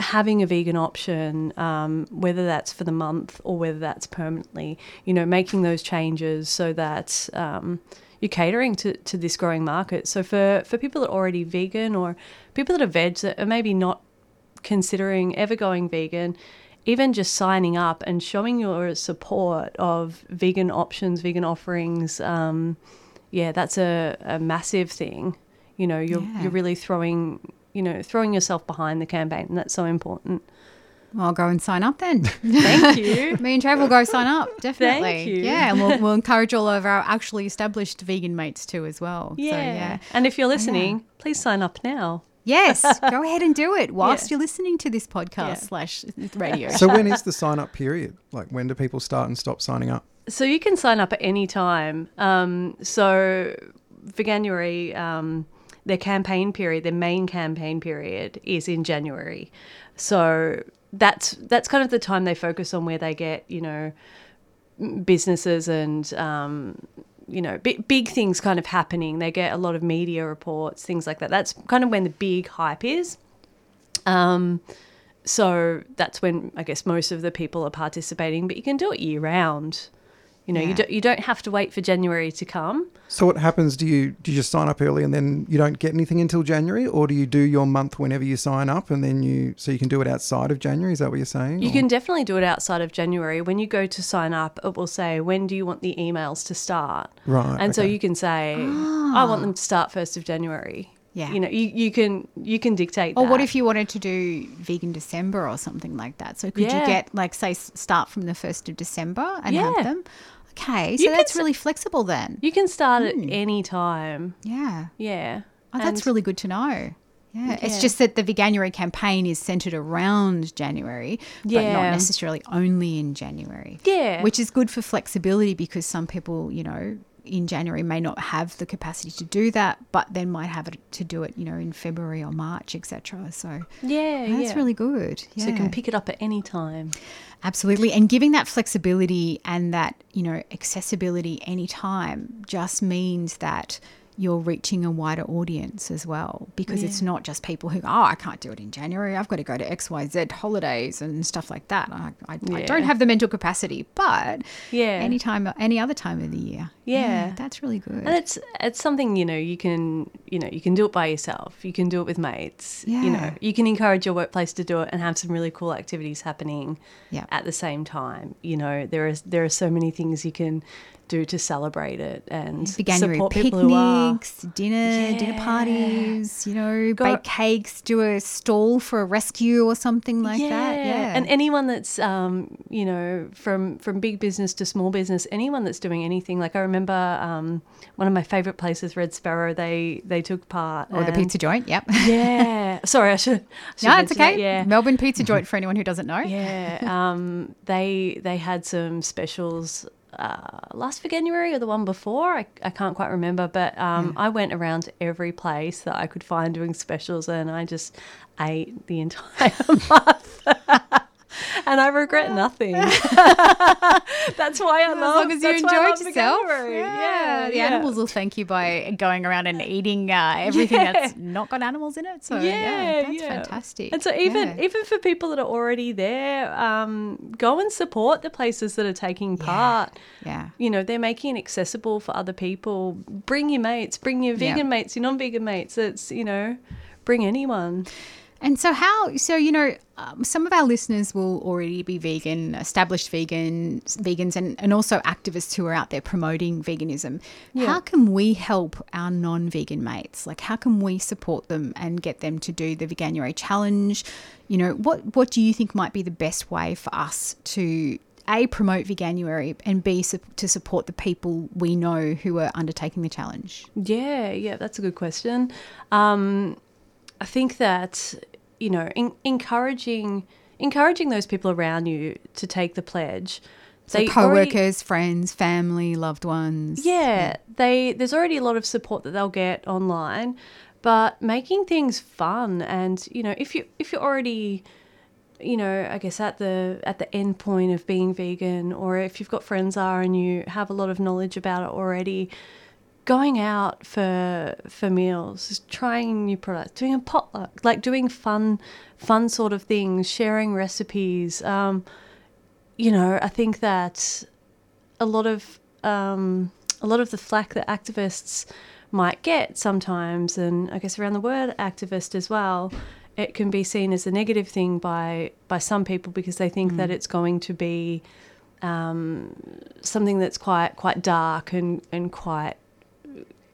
Speaker 5: Having a vegan option, um, whether that's for the month or whether that's permanently, you know, making those changes so that um, you're catering to, to this growing market. So for, for people that are already vegan or people that are veg that are maybe not considering ever going vegan, even just signing up and showing your support of vegan options, vegan offerings, um, yeah, that's a, a massive thing. You know, you're
Speaker 4: Yeah.
Speaker 5: you're really throwing you know throwing yourself behind the campaign, and that's so important.
Speaker 4: Well, I'll go and sign up then.
Speaker 5: Thank you.
Speaker 4: Me and Trev will go sign up, definitely.
Speaker 5: you.
Speaker 4: Yeah, and we'll, we'll encourage all of our actually established vegan mates too as well.
Speaker 5: Yeah.
Speaker 4: So, yeah.
Speaker 5: And if you're listening, please sign up now.
Speaker 4: Yes, go ahead and do it whilst
Speaker 5: Yeah.
Speaker 4: you're listening to this podcast
Speaker 5: Yeah.
Speaker 4: slash radio.
Speaker 3: So when is the sign up period? Like when do people start and stop signing up?
Speaker 5: So you can sign up at any time. Um, so Veganuary, um, their campaign period, their main campaign period is in January. So that's that's kind of the time they focus on where they get you know businesses and um, you know big, big things kind of happening. They get a lot of media reports, things like that. That's kind of when the big hype is. Um, so that's when I guess most of the people are participating, but you can do it year round. You know,
Speaker 4: Yeah.
Speaker 5: you don't you don't have to wait for January to come.
Speaker 3: So what happens? Do you do you just sign up early and then you don't get anything until January, or do you do your month whenever you sign up and then you so you can do it outside of January? Is that what you're saying?
Speaker 5: You
Speaker 3: or-
Speaker 5: can definitely do it outside of January. When you go to sign up, it will say when do you want the emails to start.
Speaker 3: Right,
Speaker 5: And so you can say I want them to start first of January.
Speaker 4: Yeah.
Speaker 5: You know, you, you can you can dictate
Speaker 4: Or
Speaker 5: that.
Speaker 4: what if you wanted to do vegan December or something like that? So could
Speaker 5: Yeah.
Speaker 4: you get like say start from the first of December and
Speaker 5: Yeah.
Speaker 4: have them? Okay, so
Speaker 5: You
Speaker 4: that's really flexible then.
Speaker 5: you can start at hmm. any time.
Speaker 4: Yeah.
Speaker 5: Yeah.
Speaker 4: Oh, that's really good to know. Yeah. It's just that the Veganuary campaign is centered around January, but not necessarily only in January.
Speaker 5: Yeah.
Speaker 4: Which is good for flexibility because some people, you know, in January may not have the capacity to do that, but then might have it to do it, you know, in February or March, etc. So
Speaker 5: Yeah,
Speaker 4: that's
Speaker 5: yeah.
Speaker 4: really good.
Speaker 5: So you can pick it up at any time.
Speaker 4: Absolutely. And giving that flexibility and that, you know, accessibility anytime just means that you're reaching a wider audience as well because it's not just people who oh I can't do it in January I've got to go to XYZ holidays and stuff like that I, I, I don't have the mental capacity but
Speaker 5: Yeah.
Speaker 4: anytime any other time of the year
Speaker 5: Yeah.
Speaker 4: that's really good
Speaker 5: And it's it's something you know you can you know you can do it by yourself. You can do it with mates. You know you can encourage your workplace to do it and have some really cool activities happening
Speaker 4: Yeah.
Speaker 5: at the same time. You know there is there are so many things you can do to celebrate it and
Speaker 4: January
Speaker 5: support people who are.
Speaker 4: picnics, dinner, dinner parties, you know,
Speaker 5: Go-
Speaker 4: bake cakes, do a stall for a rescue or something like that. Yeah.
Speaker 5: and anyone that's um, you know from from big business to small business, anyone that's doing anything. Like I remember um, one of my favorite places, Red Sparrow. They they took part.
Speaker 4: or the pizza joint. Yep.
Speaker 5: Yeah. Sorry, I should. I should
Speaker 4: no, it's
Speaker 5: mention that,
Speaker 4: okay.
Speaker 5: Yeah.
Speaker 4: Melbourne Pizza Joint for anyone who doesn't know.
Speaker 5: Yeah, um, they they had some specials uh, last for January or the one before. I, I can't quite remember, but um, I went around to every place that I could find doing specials, and I just ate the entire month. And I regret nothing. That's why I
Speaker 4: As
Speaker 5: love.
Speaker 4: long as you
Speaker 5: that's why I
Speaker 4: enjoyed yourself.
Speaker 5: January.
Speaker 4: Yeah, the
Speaker 5: yeah.
Speaker 4: animals will thank you by going around and eating uh, everything
Speaker 5: Yeah.
Speaker 4: that's not got animals in it. So yeah, that's fantastic.
Speaker 5: And so even
Speaker 4: Yeah.
Speaker 5: even for people that are already there, um, go and support the places that are taking part.
Speaker 4: Yeah.
Speaker 5: You know, they're making it accessible for other people. Bring your mates, bring your
Speaker 4: Yeah.
Speaker 5: vegan mates, your non-vegan mates. It's you know, bring anyone.
Speaker 4: And so, how? So you know, um, some of our listeners will already be vegan, established vegan, vegans, and, and also activists who are out there promoting veganism.
Speaker 5: Yeah.
Speaker 4: How can we help our non-vegan mates? Like, how can we support them and get them to do the Veganuary challenge? You know, what what do you think might be the best way for us to a promote Veganuary and b su- to support the people we know who are undertaking the challenge?
Speaker 5: Yeah, yeah, that's a good question. Um, I think that you know, in, encouraging encouraging those people around you to take the pledge.
Speaker 4: So,
Speaker 5: already-
Speaker 4: co-workers, friends, family, loved ones.
Speaker 5: Yeah, they there's already a lot of support that they'll get online, but making things fun and you know if you if you're already you know I guess at the at the end point of being vegan or if you've got friends are and you have a lot of knowledge about it already going out for for meals trying new products doing a potluck like doing fun fun sort of things sharing recipes um you know I think that a lot of um, a lot of the flack that activists might get sometimes, and I guess around the word activist as well, it can be seen as a negative thing by by some people because they think that
Speaker 4: Mm.
Speaker 5: it's going to be um, something that's quite quite dark and and quite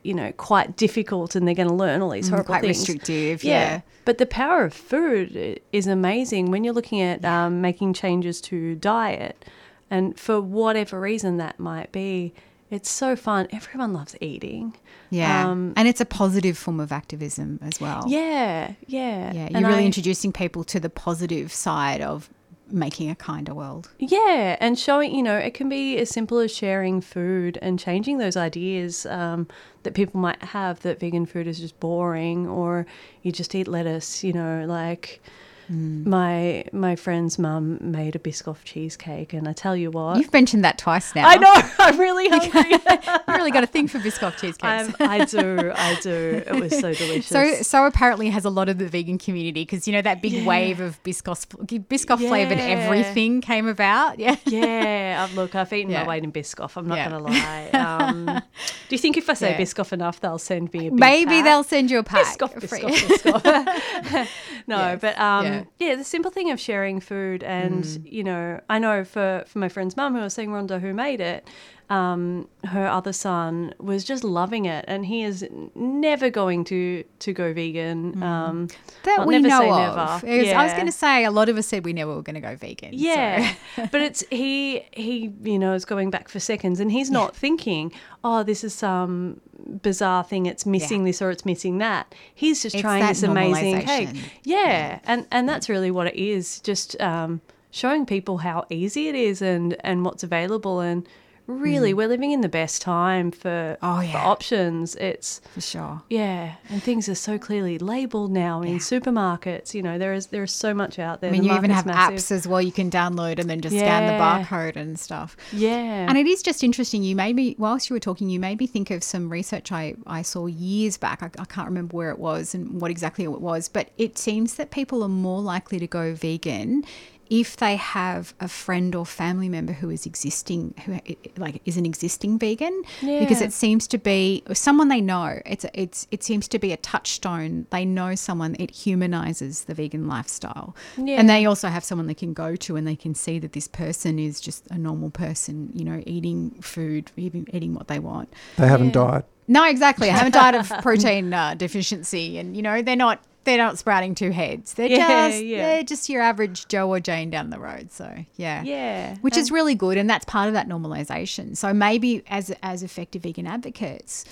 Speaker 5: you know quite difficult, and they're going to learn all these
Speaker 4: Mm,
Speaker 5: horrible
Speaker 4: quite
Speaker 5: things.
Speaker 4: restrictive, yeah.
Speaker 5: But the power of food is amazing when you're looking at um, making changes to diet. And for whatever reason that might be, it's so fun. Everyone loves eating.
Speaker 4: Yeah.
Speaker 5: Um,
Speaker 4: and it's a positive form of activism as well.
Speaker 5: yeah, yeah.
Speaker 4: Yeah. You're really
Speaker 5: I-
Speaker 4: introducing people to the positive side of making a kinder world.
Speaker 5: Yeah, and showing, you know, it can be as simple as sharing food and changing those ideas um, that people might have that vegan food is just boring or you just eat lettuce, you know, like.
Speaker 4: Mm.
Speaker 5: My my friend's mum made a Biscoff cheesecake, and I tell you what,
Speaker 4: You've mentioned that twice now.
Speaker 5: I know. I'm really hungry.
Speaker 4: you really got a thing for Biscoff cheesecakes.
Speaker 5: I'm, I do. I do. It was so delicious.
Speaker 4: So, so apparently has a lot of the vegan community because you know that big
Speaker 5: Yeah.
Speaker 4: wave of Biscoff, Biscoff flavored everything came about. Yeah,
Speaker 5: yeah. Look, I've eaten
Speaker 4: Yeah.
Speaker 5: my weight in Biscoff. I'm not
Speaker 4: Yeah.
Speaker 5: going to lie. Um, do you think if I say
Speaker 4: Yeah.
Speaker 5: Biscoff enough, they'll send me a big
Speaker 4: Maybe
Speaker 5: pack?
Speaker 4: they'll send you a pack.
Speaker 5: Biscoff,
Speaker 4: free.
Speaker 5: Biscoff, Biscoff. no,
Speaker 4: Yes,
Speaker 5: but um,
Speaker 4: yeah.
Speaker 5: yeah. the simple thing of sharing food, and
Speaker 4: Mm.
Speaker 5: you know, I know for for my friend's mum who was saying Rhonda who made it, um, her other son was just loving it, and he is never going to to go vegan. Um,
Speaker 4: Mm. that
Speaker 5: well,
Speaker 4: we
Speaker 5: never
Speaker 4: know
Speaker 5: say
Speaker 4: of. was- I was going to say a lot of us said we never were going to go vegan. so-
Speaker 5: Yeah, but it's he he you know is going back for seconds, and he's not thinking, oh, this is some bizarre thing. It's missing this or it's missing that. He's just
Speaker 4: It's
Speaker 5: trying this amazing cake. Yeah, and and that's really what it is. Just um, showing people how easy it is and and what's available and really,
Speaker 4: Mm.
Speaker 5: we're living in the best time for,
Speaker 4: Oh,
Speaker 5: for
Speaker 4: yeah.
Speaker 5: options. It's
Speaker 4: for sure.
Speaker 5: Yeah, and things are so clearly labeled now in supermarkets. You know, there is there is so much out there.
Speaker 4: I mean,
Speaker 5: The
Speaker 4: you even have
Speaker 5: massive.
Speaker 4: apps as well you can download and then just scan the barcode and stuff.
Speaker 5: Yeah.
Speaker 4: And it is just interesting. You made me, whilst you were talking, you made me think of some research I, I saw years back. I, I can't remember where it was and what exactly it was, but it seems that people are more likely to go vegan if they have a friend or family member who is existing who like is an existing vegan because it seems to be someone they know. It's it's it seems to be a touchstone. They know someone it humanizes the vegan lifestyle.
Speaker 5: Yeah.
Speaker 4: and they also have someone they can go to and they can see that this person is just a normal person you know eating food even eating what they want.
Speaker 3: They haven't died.
Speaker 4: no exactly. I haven't died of protein uh, deficiency and you know they're not they're not sprouting two heads. They're
Speaker 5: Yeah,
Speaker 4: just
Speaker 5: yeah.
Speaker 4: they're just your average joe or jane down the road. So yeah.
Speaker 5: Yeah,
Speaker 4: which is really good and that's part of that normalization. So maybe as as effective vegan advocates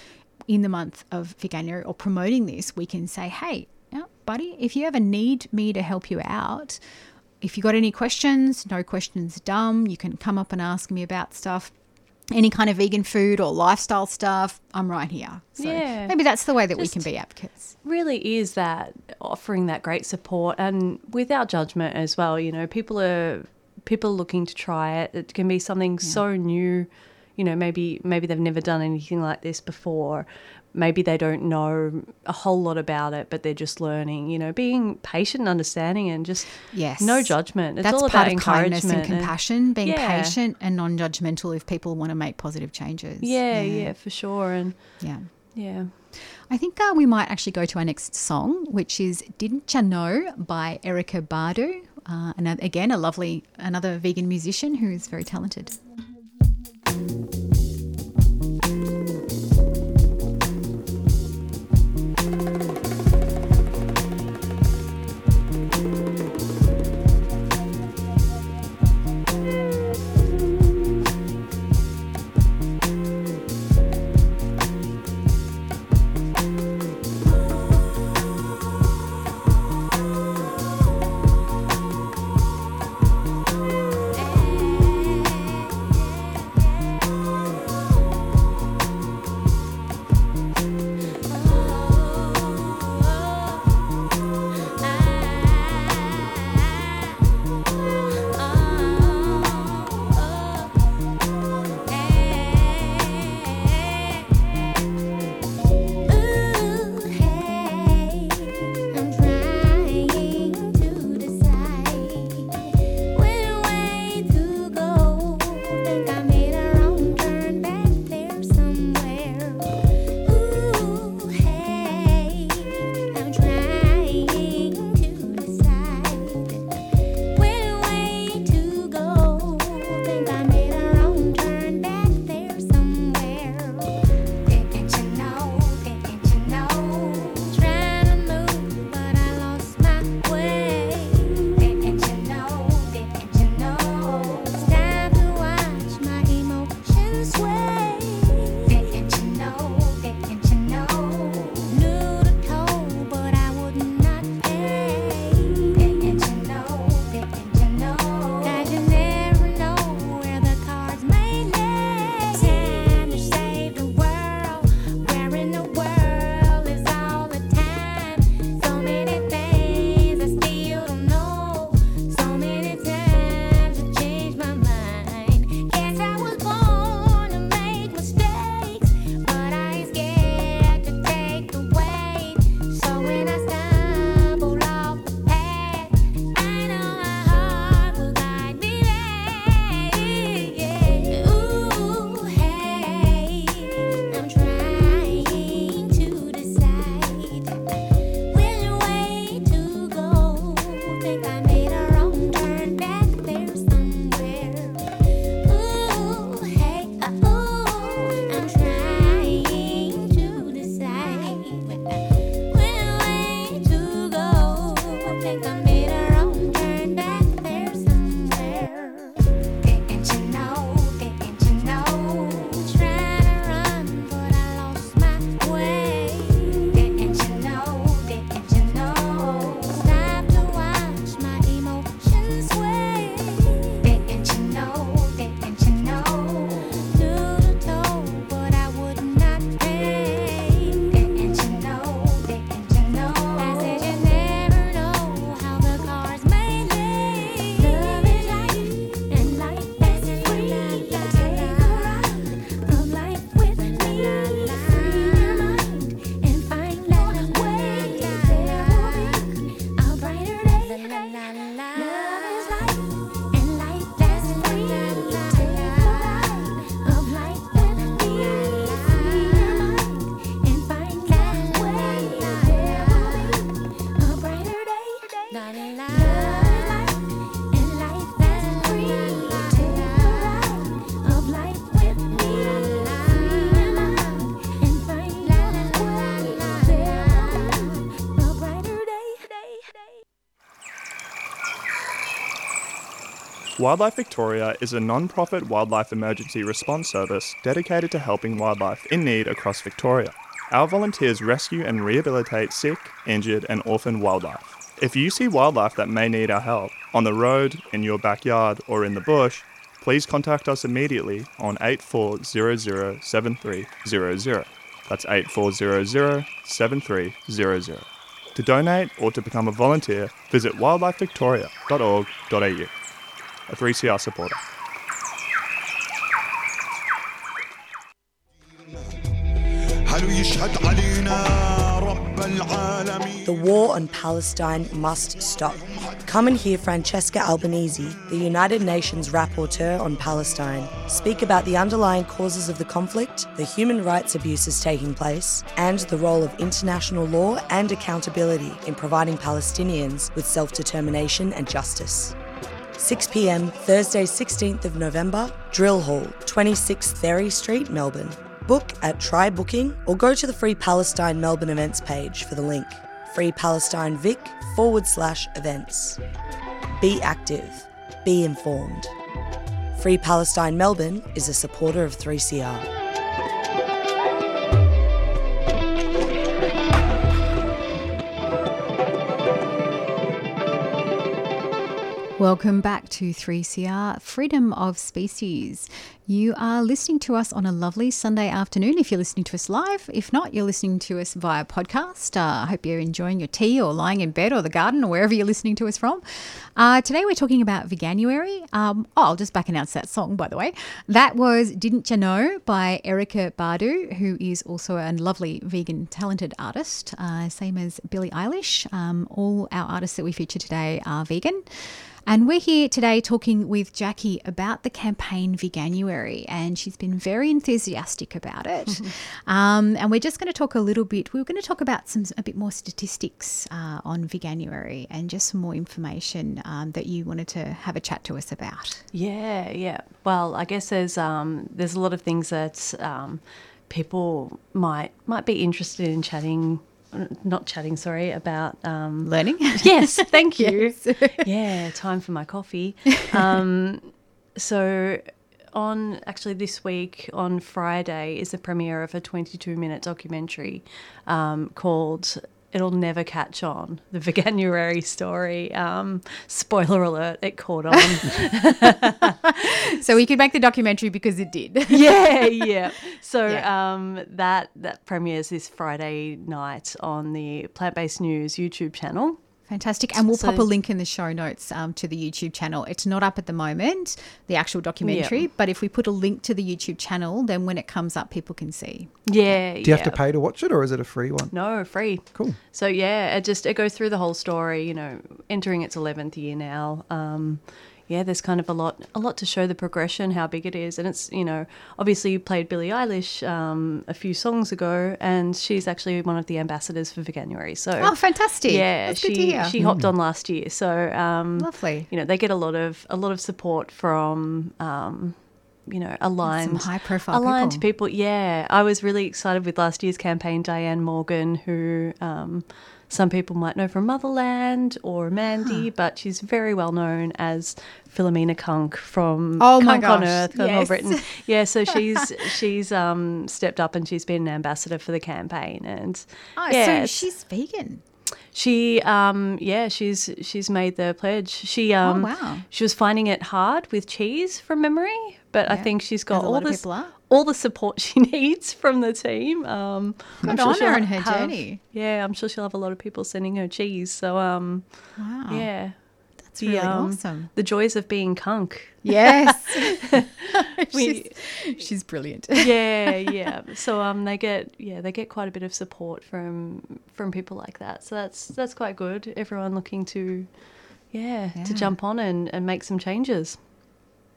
Speaker 4: in the month of veganuary or promoting this we can say hey yeah, buddy if you ever need me to help you out if you got any questions no questions dumb you can come up and ask me about stuff any kind of vegan food or lifestyle stuff i'm right here. So
Speaker 5: Yeah.
Speaker 4: maybe that's the way that we can be advocates.
Speaker 5: really is that offering that great support and without judgment as well you know people are people are looking to try it. It can be something so new you know maybe maybe they've never done anything like this before maybe they don't know a whole lot about it but they're just learning you know being patient and understanding and just
Speaker 4: Yes.
Speaker 5: no judgment it's
Speaker 4: That's
Speaker 5: all
Speaker 4: part
Speaker 5: about
Speaker 4: of kindness and
Speaker 5: encouragement
Speaker 4: compassion, being
Speaker 5: Yeah.
Speaker 4: patient and non judgmental if people want to make positive changes.
Speaker 5: yeah yeah for sure and
Speaker 4: Yeah.
Speaker 5: yeah
Speaker 4: I think uh, we might actually go to our next song, which is Didn't Ya Know by Erykah Badu. Uh, and again, a lovely, another vegan musician who is very talented.
Speaker 14: Wildlife Victoria is a non profit wildlife emergency response service dedicated to helping wildlife in need across Victoria. Our volunteers rescue and rehabilitate sick, injured, and orphaned wildlife. If you see wildlife that may need our help on the road, in your backyard, or in the bush, please contact us immediately on 84007300. That's 84007300. To donate or to become a volunteer, visit wildlifevictoria.org.au. A 3CR supporter.
Speaker 8: The war on Palestine must stop. Come and hear Francesca Albanese, the United Nations rapporteur on Palestine, speak about the underlying causes of the conflict, the human rights abuses taking place, and the role of international law and accountability in providing Palestinians with self determination and justice. 6 pm, Thursday, 16th of November, Drill Hall, 26 Therry Street, Melbourne. Book at Try Booking or go to the Free Palestine Melbourne events page for the link. Free Palestine Vic forward slash events. Be active. Be informed. Free Palestine Melbourne is a supporter of 3CR.
Speaker 4: Welcome back to 3CR Freedom of Species. You are listening to us on a lovely Sunday afternoon if you're listening to us live. If not, you're listening to us via podcast. Uh, I hope you're enjoying your tea or lying in bed or the garden or wherever you're listening to us from. Uh, today we're talking about Veganuary. Um, oh, I'll just back announce that song, by the way. That was Didn't You Know by Erykah Badu, who is also a lovely vegan talented artist, uh, same as Billie Eilish. Um, all our artists that we feature today are vegan. And we're here today talking with Jacqui about the campaign Veganuary, and she's been very enthusiastic about it. um, and we're just going to talk a little bit. We are going to talk about some a bit more statistics uh, on Veganuary and just some more information um, that you wanted to have a chat to us about.
Speaker 5: Yeah, yeah. Well, I guess there's um, there's a lot of things that um, people might might be interested in chatting not chatting, sorry, about um,
Speaker 4: learning.
Speaker 5: Yes, thank you. yeah, time for my coffee. Um, so, on actually this week on Friday is the premiere of a 22 minute documentary um, called It'll Never Catch On, the Veganuary story. Um, spoiler alert, it caught on.
Speaker 4: so we could make the documentary because it did.
Speaker 5: yeah, yeah. So yeah. Um, that that premieres this Friday night on the Plant Based News YouTube channel.
Speaker 4: Fantastic. And we'll so, pop a link in the show notes um, to the YouTube channel. It's not up at the moment, the actual documentary, but if we put a link to the YouTube channel, then when it comes up, people can see.
Speaker 5: Yeah.
Speaker 3: Do you yeah. have to pay to watch it or is it a free one?
Speaker 5: No, free.
Speaker 3: Cool.
Speaker 5: So, yeah, it just it goes through the whole story, you know, entering its 11th year now. Um, yeah, there's kind of a lot, a lot to show the progression, how big it is, and it's you know, obviously you played Billie Eilish um, a few songs ago, and she's actually one of the ambassadors for Veganuary. So
Speaker 4: oh, fantastic!
Speaker 5: Yeah,
Speaker 4: That's
Speaker 5: she she hopped on last year, so um,
Speaker 4: lovely.
Speaker 5: You know, they get a lot of a lot of support from. Um, you know, aligned,
Speaker 4: Some high profile
Speaker 5: aligned
Speaker 4: people.
Speaker 5: people. Yeah, I was really excited with last year's campaign. Diane Morgan, who um, some people might know from Motherland or Mandy, huh. but she's very well known as Philomena Cunk from
Speaker 4: oh
Speaker 5: Cunk
Speaker 4: on
Speaker 5: Earth,
Speaker 4: Cunk
Speaker 5: yes. Britain. Yeah, so she's she's um, stepped up and she's been an ambassador for the campaign, and
Speaker 4: oh,
Speaker 5: yeah,
Speaker 4: so she's vegan.
Speaker 5: She, um, yeah, she's she's made the pledge. She, um,
Speaker 4: oh, wow.
Speaker 5: she was finding it hard with cheese from memory, but
Speaker 4: yeah.
Speaker 5: I think she's got all
Speaker 4: this
Speaker 5: all the support she needs from the team. Um,
Speaker 4: Good on her in her
Speaker 5: have,
Speaker 4: journey.
Speaker 5: Yeah, I'm sure she'll have a lot of people sending her cheese. So, um,
Speaker 4: wow,
Speaker 5: yeah,
Speaker 4: that's really
Speaker 5: um,
Speaker 4: awesome.
Speaker 5: The joys of being Cunk.
Speaker 4: Yes,
Speaker 5: we,
Speaker 4: she's, she's brilliant.
Speaker 5: yeah, yeah. So um, they get yeah they get quite a bit of support from from people like that. So that's that's quite good. Everyone looking to yeah,
Speaker 4: Yeah.
Speaker 5: to jump on and, and make some changes.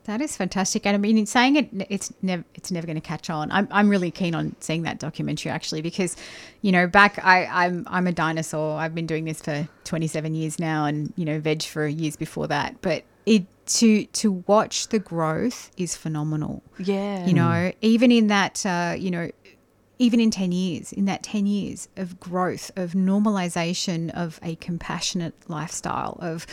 Speaker 4: That is fantastic, and I mean, in saying it, it's never it's never going to catch on. I'm, I'm really keen on seeing that documentary actually because, you know, back I I'm I'm a dinosaur. I've been doing this for 27 years now, and you know, veg for years before that. But it to to watch the growth is phenomenal.
Speaker 5: Yeah,
Speaker 4: You know, even in that, uh, you know, even in 10 years, in that 10 years of growth, of normalization of a compassionate lifestyle, of,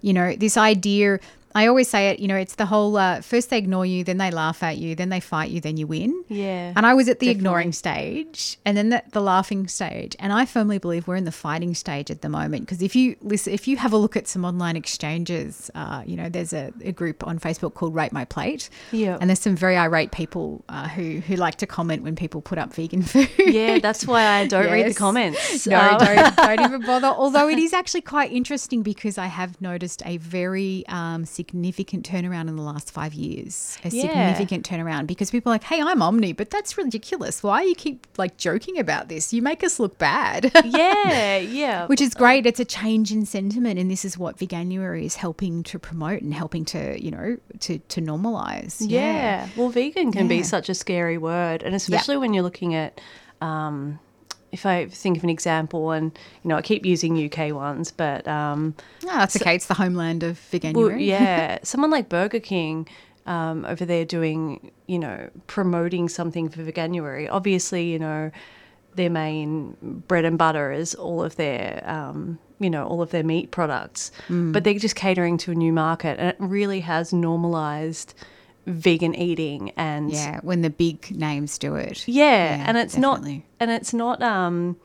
Speaker 4: you know, this idea I always say it, you know, it's the whole uh, first they ignore you, then they laugh at you, then they fight you, then you win.
Speaker 5: Yeah.
Speaker 4: And I was at the
Speaker 5: definitely.
Speaker 4: ignoring stage and then the, the laughing stage. And I firmly believe we're in the fighting stage at the moment because if you listen, if you have a look at some online exchanges, uh, you know, there's a, a group on Facebook called Rate My Plate.
Speaker 5: Yeah.
Speaker 4: And there's some very irate people uh, who, who like to comment when people put up vegan food.
Speaker 5: Yeah, that's why I don't read the comments.
Speaker 4: No,
Speaker 5: Um,
Speaker 4: don't, don't even bother. Although it is actually quite interesting because I have noticed a very um, significant turnaround in the last five years. A
Speaker 5: Yeah.
Speaker 4: significant turnaround because people are like, "Hey, I'm Omni, but that's ridiculous. Why you keep like joking about this? You make us look bad."
Speaker 5: yeah, yeah.
Speaker 4: Which is great. It's a change in sentiment, and this is what Veganuary is helping to promote and helping to, you know, to to normalize.
Speaker 5: Yeah. Well, vegan can
Speaker 4: Yeah.
Speaker 5: be such a scary word, and especially when you're looking at, um, if I think of an example, and you know, I keep using UK ones, but um,
Speaker 4: Oh, that's okay. It's the homeland of Veganuary.
Speaker 5: well, yeah, someone like Burger King. Um, over there doing, you know, promoting something for Veganuary. Obviously, you know, their main bread and butter is all of their, um, you know, all of their meat products.
Speaker 4: Mm.
Speaker 5: But they're just catering to a new market, and it really has normalized vegan eating and
Speaker 4: yeah, when the big names do it.
Speaker 5: yeah,
Speaker 4: Yeah,
Speaker 5: and it's
Speaker 4: definitely.
Speaker 5: not and it's not um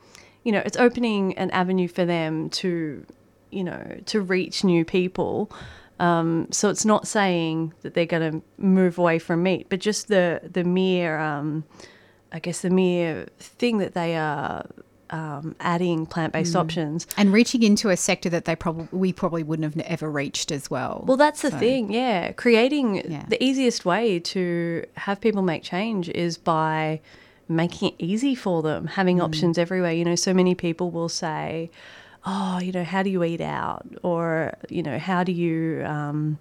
Speaker 5: you know it's opening an avenue for them to you know to reach new people um so it's not saying that they're going to move away from meat but just the the mere um i guess the mere thing that they are um, adding plant-based
Speaker 4: Mm.
Speaker 5: options
Speaker 4: and reaching into a sector that they probably we probably wouldn't have ever reached as well.
Speaker 5: Well, that's the
Speaker 4: So-
Speaker 5: thing, yeah. Creating the easiest way to have people make change is by making it easy for them, having
Speaker 4: Mm.
Speaker 5: options everywhere. You know, so many people will say, "Oh, you know, how do you eat out?" or you know, "How do you?" Um,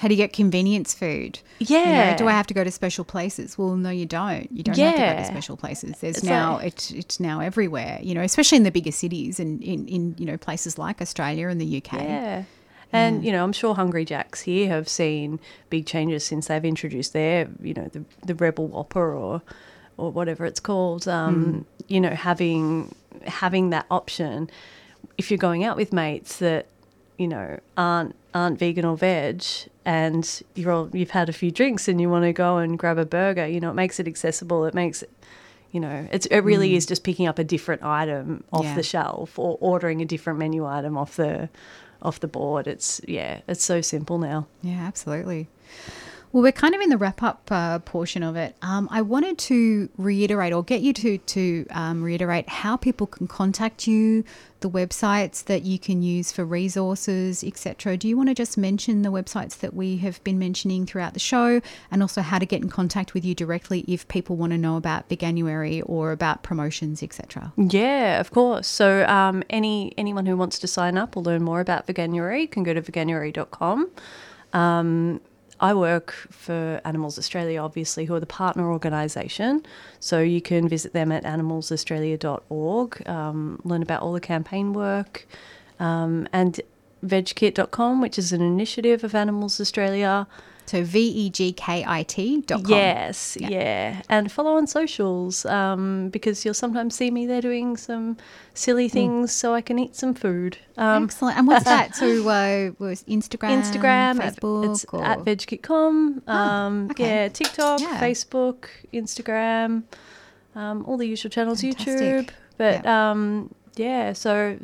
Speaker 4: How do you get convenience food? You know,
Speaker 5: Yeah.
Speaker 4: do I have to go to special places? Well, no, you don't. You don't have to go to special places. There's
Speaker 5: It's
Speaker 4: now
Speaker 5: like-
Speaker 4: it's it's now everywhere. You know, especially in the bigger cities and in, in you know places like Australia and the UK.
Speaker 5: Yeah. And you know, I'm sure Hungry Jacks here have seen big changes since they've introduced their, you know, the the Rebel Whopper or or whatever it's called. Um, You know, having having that option if you're going out with mates that you know aren't aren't vegan or veg and you're all, you've had a few drinks and you want to go and grab a burger you know it makes it accessible it makes it you know it's it really
Speaker 4: Mm.
Speaker 5: is just picking up a different item off
Speaker 4: Yeah.
Speaker 5: the shelf or ordering a different menu item off the off the board it's yeah it's so simple now
Speaker 4: Yeah, absolutely. Well, we're kind of in the wrap up uh, portion of it. Um, I wanted to reiterate or get you to to um, reiterate how people can contact you, the websites that you can use for resources, etc. Do you want to just mention the websites that we have been mentioning throughout the show, and also how to get in contact with you directly if people want to know about Veganuary or about promotions, etc.
Speaker 5: Yeah, of course. So um, any anyone who wants to sign up or learn more about Veganuary can go to veganuary.com. Um, I work for Animals Australia, obviously, who are the partner organisation. So you can visit them at animalsaustralia.org, um, learn about all the campaign work, um, and vegkit.com, which is an initiative of Animals Australia.
Speaker 4: So V E G K I T dot com.
Speaker 5: Yes, yeah. And follow on socials um, because you'll sometimes see me there doing some silly things so I can eat some food. Um,
Speaker 4: Excellent. And what's that? So uh, was Instagram,
Speaker 5: Instagram, at-
Speaker 4: Facebook,
Speaker 5: it's
Speaker 4: or
Speaker 5: at vegkit.com. Um,
Speaker 4: okay.
Speaker 5: Yeah, TikTok,
Speaker 4: Yeah.
Speaker 5: Facebook, Instagram, um, all the usual channels,
Speaker 4: Fantastic.
Speaker 5: YouTube. But um, yeah, so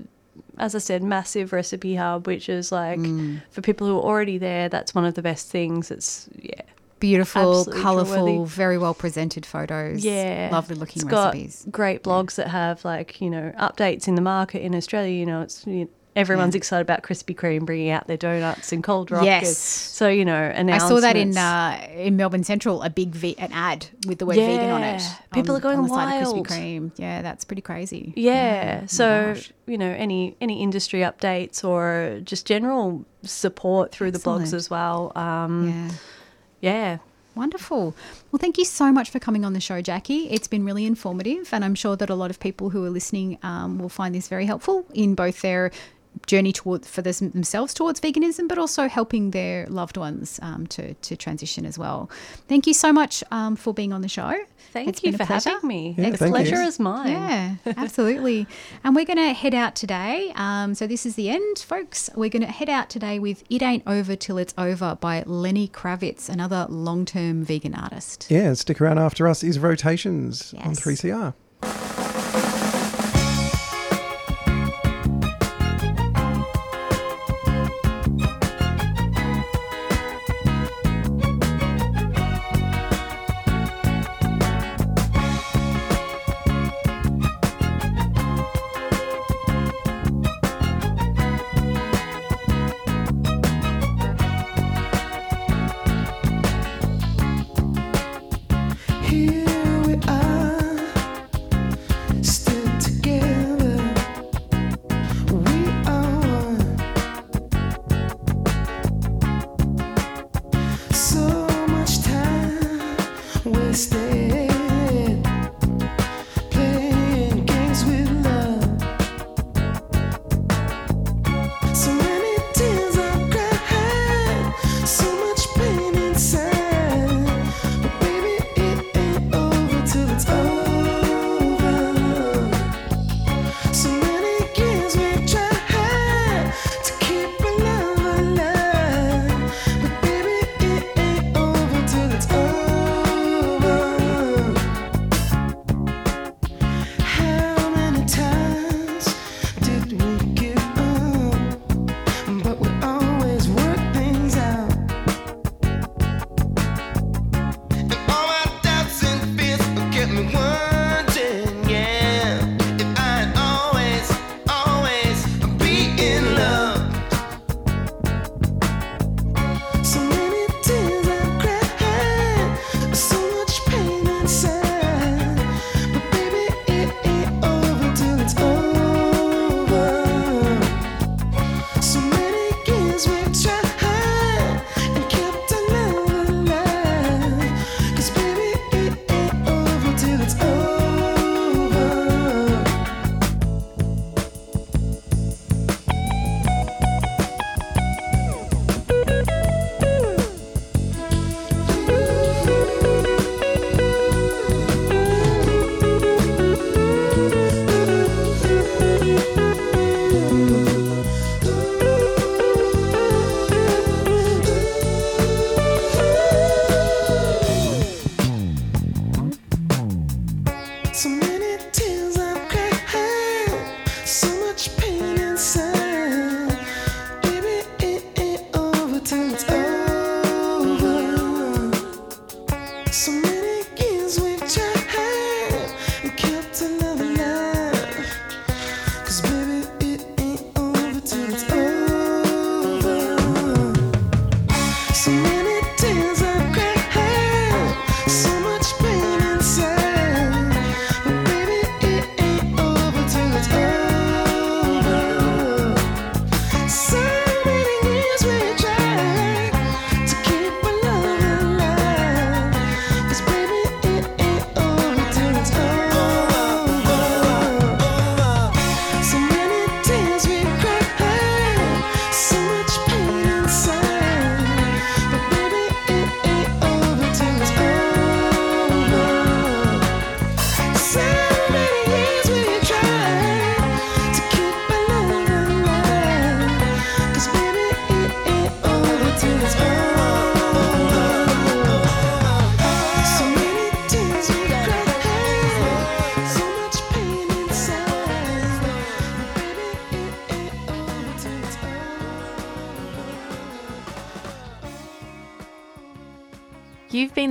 Speaker 5: as I said, massive recipe hub, which is like
Speaker 4: Mm.
Speaker 5: for people who are already there, that's one of the best things. It's yeah.
Speaker 4: beautiful, colourful, very well presented photos.
Speaker 5: Yeah,
Speaker 4: lovely looking
Speaker 5: It's
Speaker 4: recipes.
Speaker 5: great blogs that have like you know updates in the market in Australia. You know, it's you everyone's
Speaker 4: Yeah.
Speaker 5: excited about Krispy Kreme bringing out their donuts and Cold Rock.
Speaker 4: Yes.
Speaker 5: so you know,
Speaker 4: I saw that in uh, in Melbourne Central, a big ve- an ad with the word vegan on it.
Speaker 5: People
Speaker 4: on-
Speaker 5: are going
Speaker 4: on the side of
Speaker 5: wild.
Speaker 4: Krispy Kreme. Yeah, that's pretty crazy.
Speaker 5: Yeah.
Speaker 4: Oh my
Speaker 5: so
Speaker 4: gosh.
Speaker 5: you know, any any industry updates or just general support through the blogs as well. Um,
Speaker 4: Yeah.
Speaker 5: yeah.
Speaker 4: Wonderful. Well, thank you so much for coming on the show, Jacqui. It's been really informative, and I'm sure that a lot of people who are listening um, will find this very helpful in both their journey toward for this, themselves towards veganism, but also helping their loved ones um, to to transition as well. Thank you so much um, for being on the show.
Speaker 5: Thank
Speaker 4: it's
Speaker 5: you for
Speaker 4: pleasure.
Speaker 5: having me.
Speaker 3: Yeah,
Speaker 5: the
Speaker 3: pleasure you.
Speaker 5: is mine.
Speaker 4: Yeah, absolutely. and we're going to head out today. Um, so this is the end, folks. We're going to head out today with "It Ain't Over Till It's Over" by Lenny Kravitz, another long-term vegan artist.
Speaker 3: Yeah, stick around after us is Rotations
Speaker 4: yes.
Speaker 15: on 3CR.